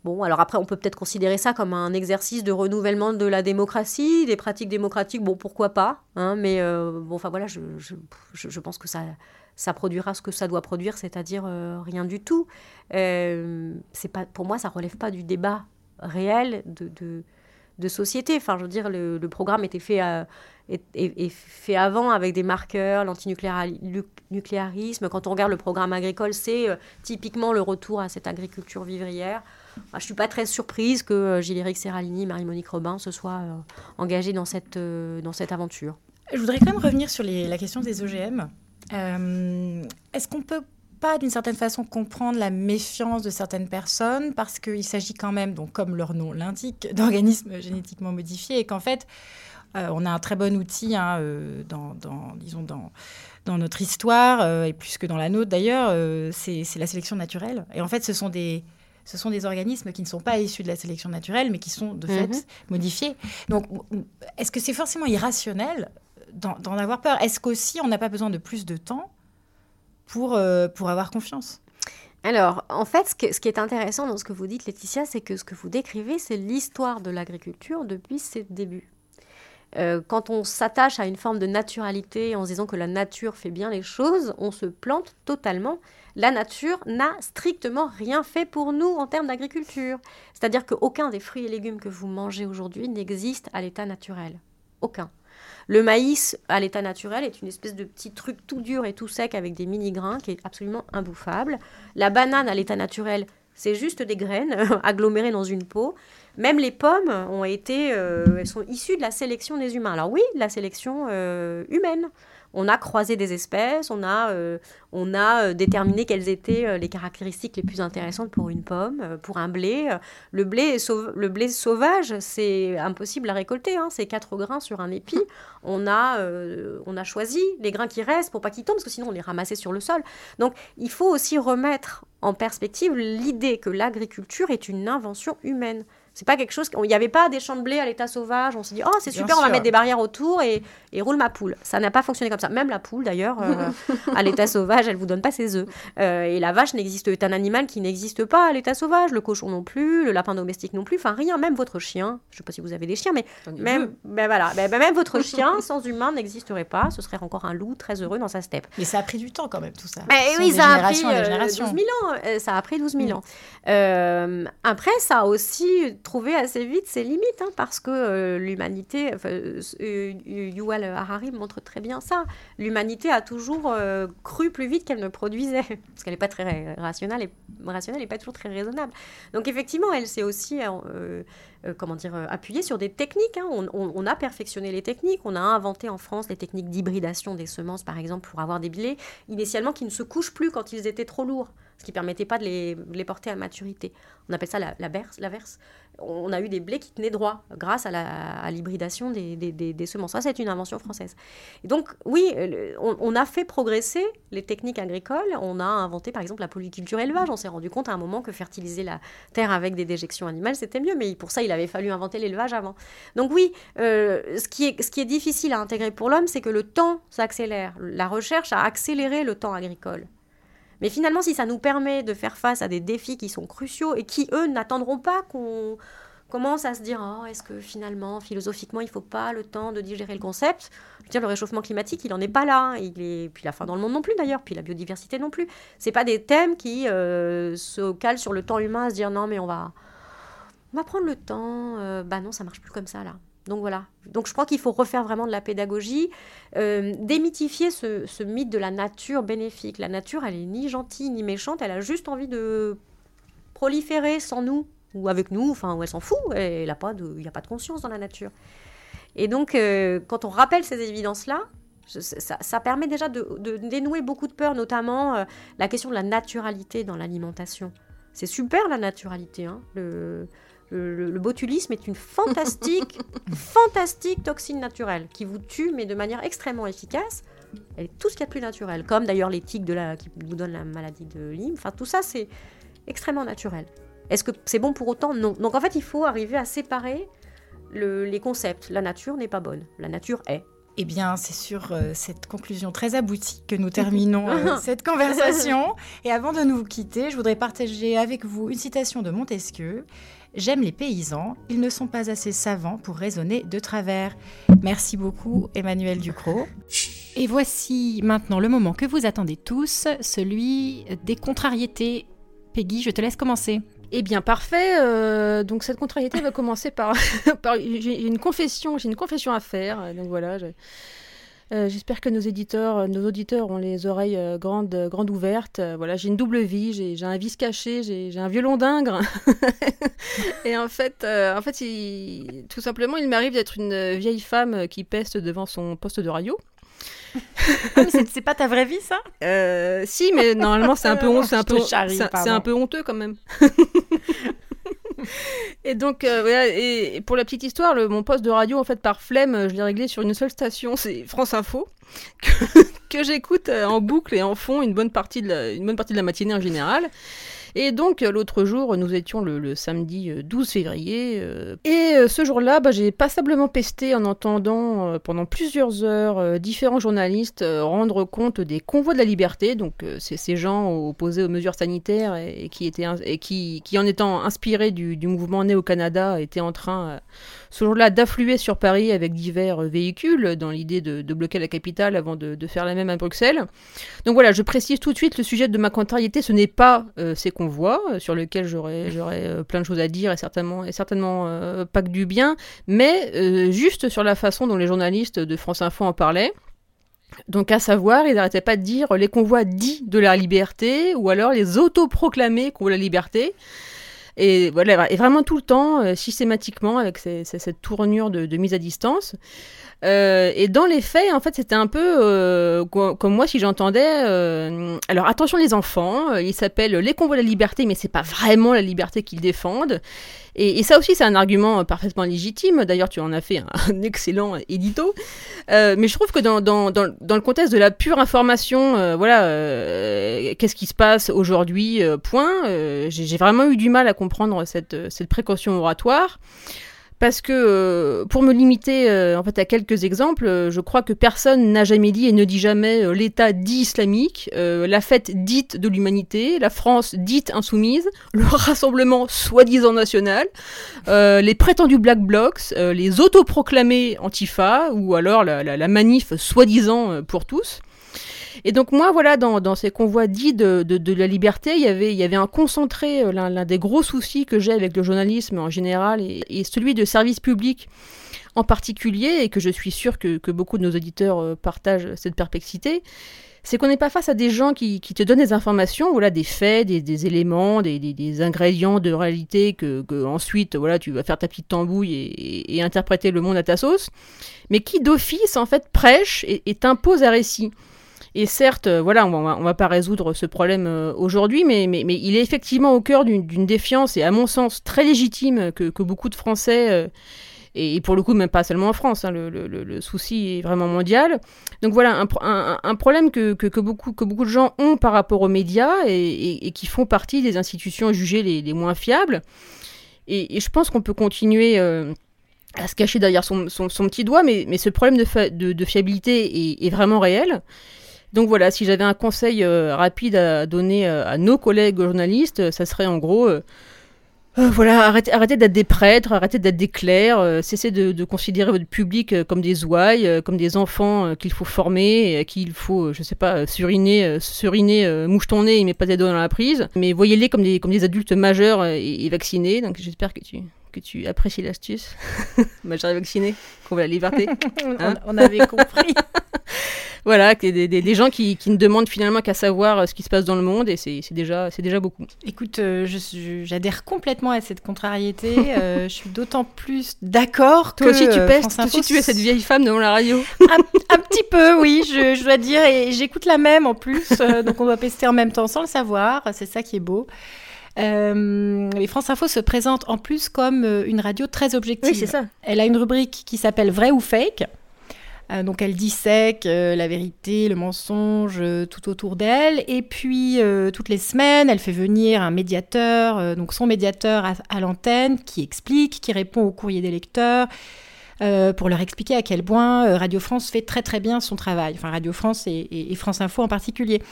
Bon, alors après, on peut peut-être considérer ça comme un exercice de renouvellement de la démocratie, des pratiques démocratiques, bon, pourquoi pas, hein, mais bon, enfin voilà, je, je, pense que ça, produira ce que ça doit produire, c'est-à-dire euh, rien du tout. Euh, pas, pour moi, ça relève pas du débat réel de, société. Enfin, je veux dire, le, programme était fait, euh, est, fait avant avec des marqueurs, l'antinucléarisme. Quand on regarde le programme agricole, c'est typiquement le retour à cette agriculture vivrière. Je ne suis pas très surprise que Gilles-Éric Serralini, Marie-Monique Robin se soient engagés dans cette, dans cette aventure. Je voudrais quand même revenir sur la question des OGM. Euh, est-ce qu'on peut pas d'une certaine façon comprendre la méfiance de certaines personnes? Parce qu'il s'agit quand même, donc comme leur nom l'indique, d'organismes génétiquement modifiés et qu'en fait, euh, on a un très bon outil hein, euh, dans, disons dans, dans notre histoire euh, et plus que dans la nôtre d'ailleurs, c'est la sélection naturelle. Et en fait, ce sont des ce sont des organismes qui ne sont pas issus de la sélection naturelle, mais qui sont de fait mhm. modifiés. Donc, est-ce que c'est forcément irrationnel d'en avoir peur? Est-ce qu'aussi on n'a pas besoin de plus de temps pour, euh, pour avoir confiance? Alors, en fait, ce, ce, qui est intéressant dans ce que vous dites, Laetitia, c'est que ce que vous décrivez, c'est l'histoire de l'agriculture depuis ses débuts. Euh, quand on s'attache à une forme de naturalité en disant que la nature fait bien les choses, on se plante totalement. La nature n'a strictement rien fait pour nous en termes d'agriculture. C'est-à-dire qu'aucun des fruits et légumes que vous mangez aujourd'hui n'existe à l'état naturel. Aucun. Le maïs à l'état naturel est une espèce de petit truc tout dur et tout sec avec des mini-grains qui est absolument imbouffable. La banane à l'état naturel, c'est juste des graines agglomérées dans une peau. Même les pommes ont été, euh, elles sont issues de la sélection des humains. Alors oui, la sélection euh, humaine on a croisé des espèces, on a, euh, on a déterminé quelles étaient les caractéristiques les plus intéressantes pour une pomme, pour un blé. Le blé, le blé sauvage, c'est impossible à récolter, hein. c'est quatre grains sur un épi. On a, on a choisi les grains qui restent pour pas qu'ils tombent, parce que sinon on les ramassait sur le sol. Donc il faut aussi remettre en perspective l'idée que l'agriculture est une invention humaine. C'est pas quelque chose. Il n'y avait pas des champs de blé à l'état sauvage. On s'est dit, oh, c'est super, on va mettre des barrières autour et, et roule ma poule. Ça n'a pas fonctionné comme ça. Même la poule, d'ailleurs, euh, à l'état sauvage, elle vous donne pas ses œufs. Euh, et la vache n'existe, est un animal qui n'existe pas à l'état sauvage. Le cochon non plus, le lapin domestique non plus. Enfin, rien. Même votre chien. Je sais pas si vous avez des chiens, mais même, ben voilà, ben, ben, même votre chien sans humain n'existerait pas. Ce serait encore un loup très heureux dans sa steppe. Mais ça a pris du temps quand même tout ça. Mais oui, ça a pris 12 000 ans. ça a pris 12 000 ans. après, ça a aussi trouver assez vite ses limites, hein, parce que euh, l'humanité, enfin, euh, Yuval Harari montre très bien ça, l'humanité a toujours euh, cru plus vite qu'elle ne produisait, parce qu'elle n'est pas très rationnelle et rationnelle et pas toujours très raisonnable. Donc effectivement, elle s'est aussi comment dire, appuyée sur des techniques. Hein. On, a perfectionné les techniques. On a inventé en France des techniques d'hybridation des semences, par exemple, pour avoir des blés initialement qui ne se couchent plus quand ils étaient trop lourds ce qui permettait pas de les, porter à maturité. On appelle ça la, la, la verse. On a eu des blés qui tenaient droit grâce à l'hybridation des, semences. Ça, c'est une invention française. Et donc, oui, on, a fait progresser les techniques agricoles. On a inventé, par exemple, la polyculture élevage. On s'est rendu compte à un moment que fertiliser la terre avec des déjections animales, c'était mieux. Mais pour ça, il avait fallu inventer l'élevage avant. Donc oui, euh, ce, qui est, ce qui est difficile à intégrer pour l'homme, c'est que le temps s'accélère. La recherche a accéléré le temps agricole. Mais finalement, si ça nous permet de faire face à des défis qui sont cruciaux et qui, eux, n'attendront pas qu'on commence à se dire oh, est-ce que finalement, philosophiquement, il ne faut pas le temps de digérer le concept? Je veux dire, le réchauffement climatique, il n'en est pas là. Il est... Puis la fin dans le monde non plus, d'ailleurs. Puis la biodiversité non plus. Ce pas des thèmes qui euh, se calent sur le temps humain à se dire non, mais on va, on prendre le temps. Euh, bah non, ça marche plus comme ça, là. Donc voilà. Donc je crois qu'il faut refaire vraiment de la pédagogie, euh, démythifier ce, mythe de la nature bénéfique. La nature, elle est ni gentille ni méchante, elle a juste envie de proliférer sans nous ou avec nous, enfin, elle s'en fout. Il n'y a, pas de, conscience dans la nature. Et donc, euh, quand on rappelle ces évidences-là, ça, permet déjà de, dénouer beaucoup de peurs, notamment euh, la question de la naturalité dans l'alimentation. C'est super la naturalité. Hein, le, botulisme est une fantastique, fantastique toxine naturelle qui vous tue, mais de manière extrêmement efficace. Elle est tout ce qu'il y a de plus naturel, comme d'ailleurs les tiques de la, qui vous donnent la maladie de Lyme. Enfin, tout ça, c'est extrêmement naturel. Est-ce que c'est bon pour autant? Non. Donc en fait, il faut arriver à séparer les concepts. La nature n'est pas bonne. La nature est. Eh bien, c'est sur euh, cette conclusion très aboutie que nous terminons euh, cette conversation. Et avant de nous quitter, je voudrais partager avec vous une citation de Montesquieu. J'aime les paysans, ils ne sont pas assez savants pour raisonner de travers. Merci beaucoup, Emmanuel Ducrot. Et voici maintenant le moment que vous attendez tous, celui des contrariétés. Peggy, je te laisse commencer. Eh bien, parfait. Euh, donc cette contrariété va commencer par, j'ai une confession, j'ai une confession à faire. Donc voilà. Euh, j'espère que nos éditeurs, nos auditeurs ont les oreilles euh, grandes, grandes ouvertes. voilà, j'ai une double vie, j'ai un vice caché, j'ai un violon d'ingre. et en fait, en fait, tout simplement, il m'arrive d'être une vieille femme qui peste devant son poste de radio. ah, c'est pas ta vraie vie, ça? Euh, Si, mais normalement, c'est un peu, c'est un peu, c'est un peu honteux quand même. et donc, euh, et, pour la petite histoire, le, mon poste de radio, en fait, par flemme, je l'ai réglé sur une seule station, c'est France Info, que, j'écoute euh, en boucle et en fond une bonne partie de une bonne partie de la matinée en général. Et donc euh, l'autre jour, nous étions le, samedi 12 euh, février, euh, et ce jour-là, bah, j'ai passablement pesté en entendant pendant plusieurs heures différents journalistes rendre compte des convois de la liberté, donc ces gens opposés aux mesures sanitaires et, qui, étaient, et qui, en étant inspirés du mouvement né au Canada, étaient en train ce jour-là d'affluer sur Paris avec divers véhicules dans l'idée de, bloquer la capitale avant de, faire la même à Bruxelles. Donc voilà, je précise tout de suite le sujet de ma contrariété, ce n'est pas euh, ces convois euh, sur lesquels j'aurais euh, plein de choses à dire et certainement, et certainement pas que du bien, mais juste sur la façon dont les journalistes de France Info en parlaient. Donc à savoir, ils n'arrêtaient pas de dire les convois dits de la liberté ou alors les autoproclamés convois de la liberté. Et vraiment tout le temps, euh, systématiquement, avec cette tournure de, mise à distance. Euh, et dans les faits, en fait, c'était un peu euh, comme moi si j'entendais. alors attention les enfants, ils s'appellent les convois de la liberté, mais c'est pas vraiment la liberté qu'ils défendent. Et, ça aussi, c'est un argument parfaitement légitime. D'ailleurs, tu en as fait un, excellent édito. Euh, mais je trouve que dans, dans, dans, dans, le contexte de la pure information, euh, voilà, euh, qu'est-ce qui se passe aujourd'hui, point, j'ai vraiment eu du mal à comprendre cette, cette précaution oratoire parce que euh, pour me limiter euh, en à quelques exemples, euh, je crois que personne n'a jamais dit et ne dit jamais l'État dit islamique, la fête dite de l'humanité, la France dite insoumise, le rassemblement soi-disant national, les prétendus black blocs, les autoproclamés antifa ou alors la manif soi-disant pour tous. Et donc moi, voilà, dans, ces convois dits de, la liberté, il y avait, il y avait un concentré, euh, l'un des gros soucis que j'ai avec le journalisme en général, et, celui de service public en particulier, et que je suis sûre que, beaucoup de nos auditeurs euh, partagent cette perplexité, c'est qu'on n'est pas face à des gens qui, te donnent des informations, voilà, des faits, des, éléments, des, ingrédients de réalité que, ensuite, voilà, tu vas faire ta petite tambouille et, interpréter le monde à ta sauce, mais qui d'office en fait prêche et, et t'impose un récit. Et certes, euh, voilà, on va, va pas résoudre ce problème euh, aujourd'hui, mais, il est effectivement au cœur d'une défiance, et à mon sens très légitime, que, beaucoup de Français, euh, et, pour le coup même pas seulement en France, hein, le, souci est vraiment mondial. Donc voilà, un, problème que, beaucoup, de gens ont par rapport aux médias, et, qui font partie des institutions jugées les, moins fiables. Et, je pense qu'on peut continuer à se cacher derrière son, petit doigt, mais, ce problème de, fiabilité est, vraiment réel. Donc voilà, si j'avais un conseil euh, rapide à donner euh, à nos collègues journalistes, euh, ça serait en gros, voilà, arrêtez, d'être des prêtres, arrêtez d'être des clercs, cessez de, considérer votre public comme des ouailles, comme des enfants qu'il faut former, qu'il faut, je sais pas, suriner, suriner, mouchetonner et mettre pas des doigts dans la prise, mais voyez-les comme des, comme des adultes majeurs et, vaccinés. Donc j'espère que tu que tu apprécies l'astuce. majeur et vacciné, qu'on va la liberté. Hein on avait compris. voilà, des, des, des gens qui, qui, ne demandent finalement qu'à savoir euh, ce qui se passe dans le monde et c'est déjà, déjà beaucoup. Écoute, euh, j'adhère complètement à cette contrariété. Euh, je suis d'autant plus d'accord que. Toi aussi, tu pèses, toi aussi, tu es cette vieille femme devant la radio. un, petit peu, oui, je, je dois dire. Et j'écoute la même en plus. donc on doit pester en même temps sans le savoir. C'est ça qui est beau. Euh, et France Info se présente en plus comme une radio très objective. Oui, c'est ça. Elle a une rubrique qui s'appelle Vrai ou Fake. Euh, donc elle dissèque euh, la vérité, le mensonge euh, tout autour d'elle. Et puis toutes les semaines, elle fait venir un médiateur, donc son médiateur à, l'antenne, qui explique, qui répond au courrier des lecteurs. Pour leur expliquer à quel point Radio France fait très très bien son travail, enfin Radio France et France Info en particulier.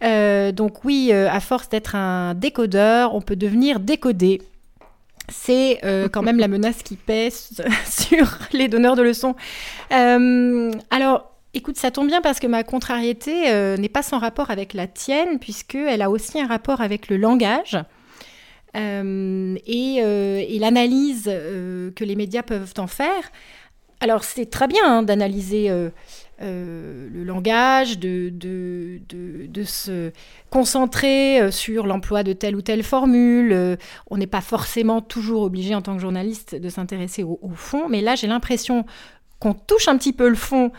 donc oui, à force d'être un décodeur, on peut devenir décodé c'est euh, quand même la menace qui pèse sur les donneurs de leçons. Euh, alors, écoute, ça tombe bien parce que ma contrariété euh, n'est pas sans rapport avec la tienne, puisqu'elle a aussi un rapport avec le langage. Et, l'analyse que les médias peuvent en faire. Alors c'est très bien hein, d'analyser euh, le langage, de, se concentrer euh, sur l'emploi de telle ou telle formule. Euh, on n'est pas forcément toujours obligé en tant que journaliste de s'intéresser au, fond, mais là j'ai l'impression qu'on touche un petit peu le fond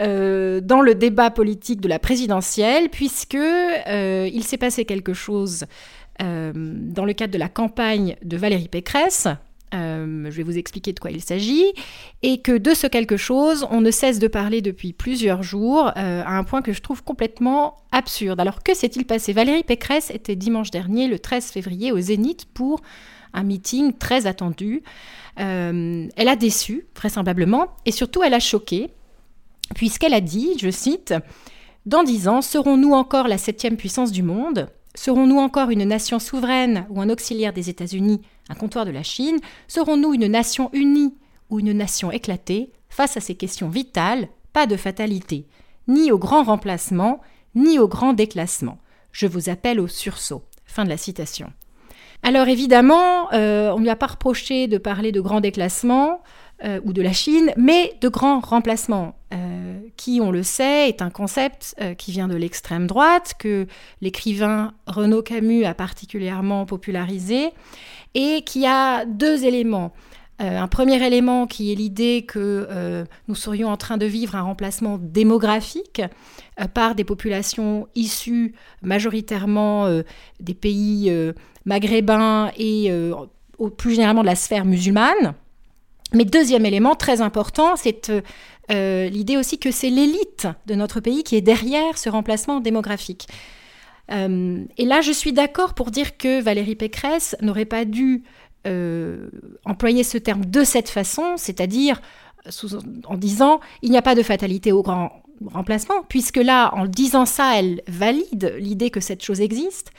dans le débat politique de la présidentielle, puisque il s'est passé quelque chose dans le cadre de la campagne de Valérie Pécresse, euh, je vais vous expliquer de quoi il s'agit, et que de ce quelque chose, on ne cesse de parler depuis plusieurs jours, euh, à un point que je trouve complètement absurde. Alors que s'est-il passé? Valérie Pécresse était dimanche dernier, le 13 février, au Zénith pour un meeting très attendu. Euh, elle a déçu, vraisemblablement, et surtout elle a choqué, puisqu'elle a dit, je cite, Dans dix ans, serons-nous encore la septième puissance du monde? Serons-nous encore une nation souveraine ou un auxiliaire des États-Unis, un comptoir de la Chine? Serons-nous une nation unie ou une nation éclatée? Face à ces questions vitales, pas de fatalité, ni au grand remplacement, ni au grand déclassement. Je vous appelle au sursaut. Fin de la citation. Alors évidemment, euh, on ne lui a pas reproché de parler de grand déclassement euh, ou de la Chine, mais de grand remplacement. Euh, qui, on le sait, est un concept euh, qui vient de l'extrême droite, que l'écrivain Renaud Camus a particulièrement popularisé, et qui a deux éléments. Euh, un premier élément qui est l'idée que nous serions en train de vivre un remplacement démographique par des populations issues majoritairement des pays maghrébins et plus généralement de la sphère musulmane. Mais deuxième élément très important, c'est euh, l'idée aussi que c'est l'élite de notre pays qui est derrière ce remplacement démographique. Euh, et là, je suis d'accord pour dire que Valérie Pécresse n'aurait pas dû euh, employer ce terme de cette façon, c'est-à-dire en disant il n'y a pas de fatalité au grand remplacement, puisque là, en disant ça, elle valide l'idée que cette chose existe.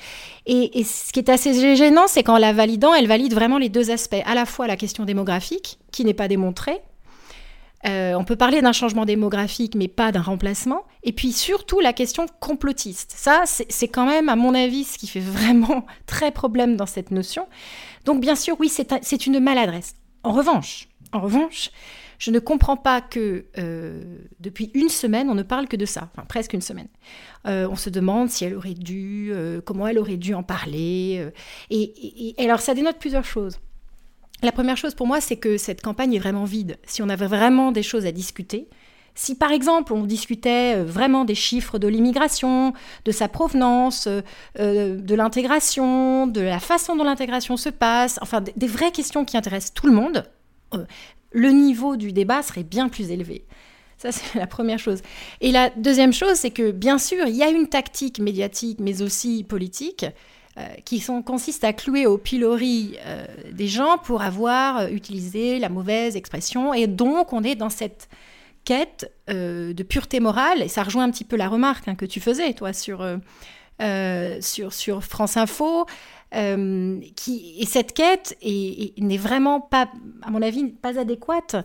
Et, ce qui est assez gênant, c'est qu'en la validant, elle valide vraiment les deux aspects, à la fois la question démographique, qui n'est pas démontrée, euh, on peut parler d'un changement démographique, mais pas d'un remplacement. Et puis surtout la question complotiste. Ça, c'est quand même, à mon avis, ce qui fait vraiment très problème dans cette notion. Donc bien sûr, oui, c'est une maladresse. En revanche, en revanche, je ne comprends pas que euh, depuis une semaine, on ne parle que de ça, enfin presque une semaine. Euh, on se demande si elle aurait dû, comment elle aurait dû en parler. et alors ça dénote plusieurs choses. La première chose pour moi, c'est que cette campagne est vraiment vide. Si on avait vraiment des choses à discuter, si par exemple on discutait euh, vraiment des chiffres de l'immigration, de sa provenance, euh, euh, de l'intégration, de la façon dont l'intégration se passe, enfin des vraies questions qui intéressent tout le monde, le niveau du débat serait bien plus élevé. Ça, c'est la première chose. Et la deuxième chose, c'est que bien sûr, il y a une tactique médiatique, mais aussi politique, euh, qui sont, consistent à clouer au pilori euh, des gens pour avoir euh, utilisé la mauvaise expression. Et donc, on est dans cette quête de pureté morale. Et ça rejoint un petit peu la remarque hein, que tu faisais, toi, sur, sur, sur France Info. qui, et cette quête n'est vraiment pas, à mon avis, pas adéquate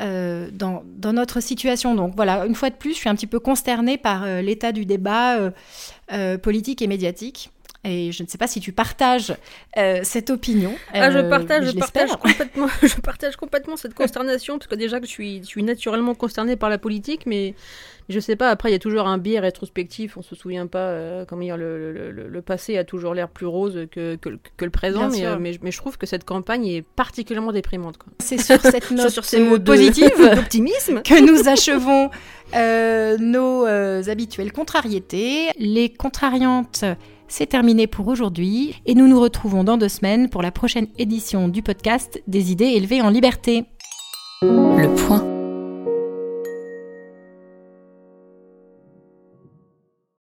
dans, dans, notre situation. Donc voilà, une fois de plus, je suis un petit peu consternée par l'état du débat politique et médiatique. Et je ne sais pas si tu partages euh, cette opinion. Ah, je partage, je, partage complètement, je partage complètement cette consternation, parce que déjà que je suis, je suis naturellement consternée par la politique, mais je sais pas, après il y a toujours un biais rétrospectif, on se souvient pas, euh, comment dire, le, le, le, passé a toujours l'air plus rose que, que, le présent, mais, euh, mais, mais, je trouve que cette campagne est particulièrement déprimante. C'est sur cette note sur ces mots positifs d'optimisme que nous achevons nos habituelles contrariétés. Les contrariantes c'est terminé pour aujourd'hui et nous nous retrouvons dans deux semaines pour la prochaine édition du podcast Des idées élevées en liberté. Le point.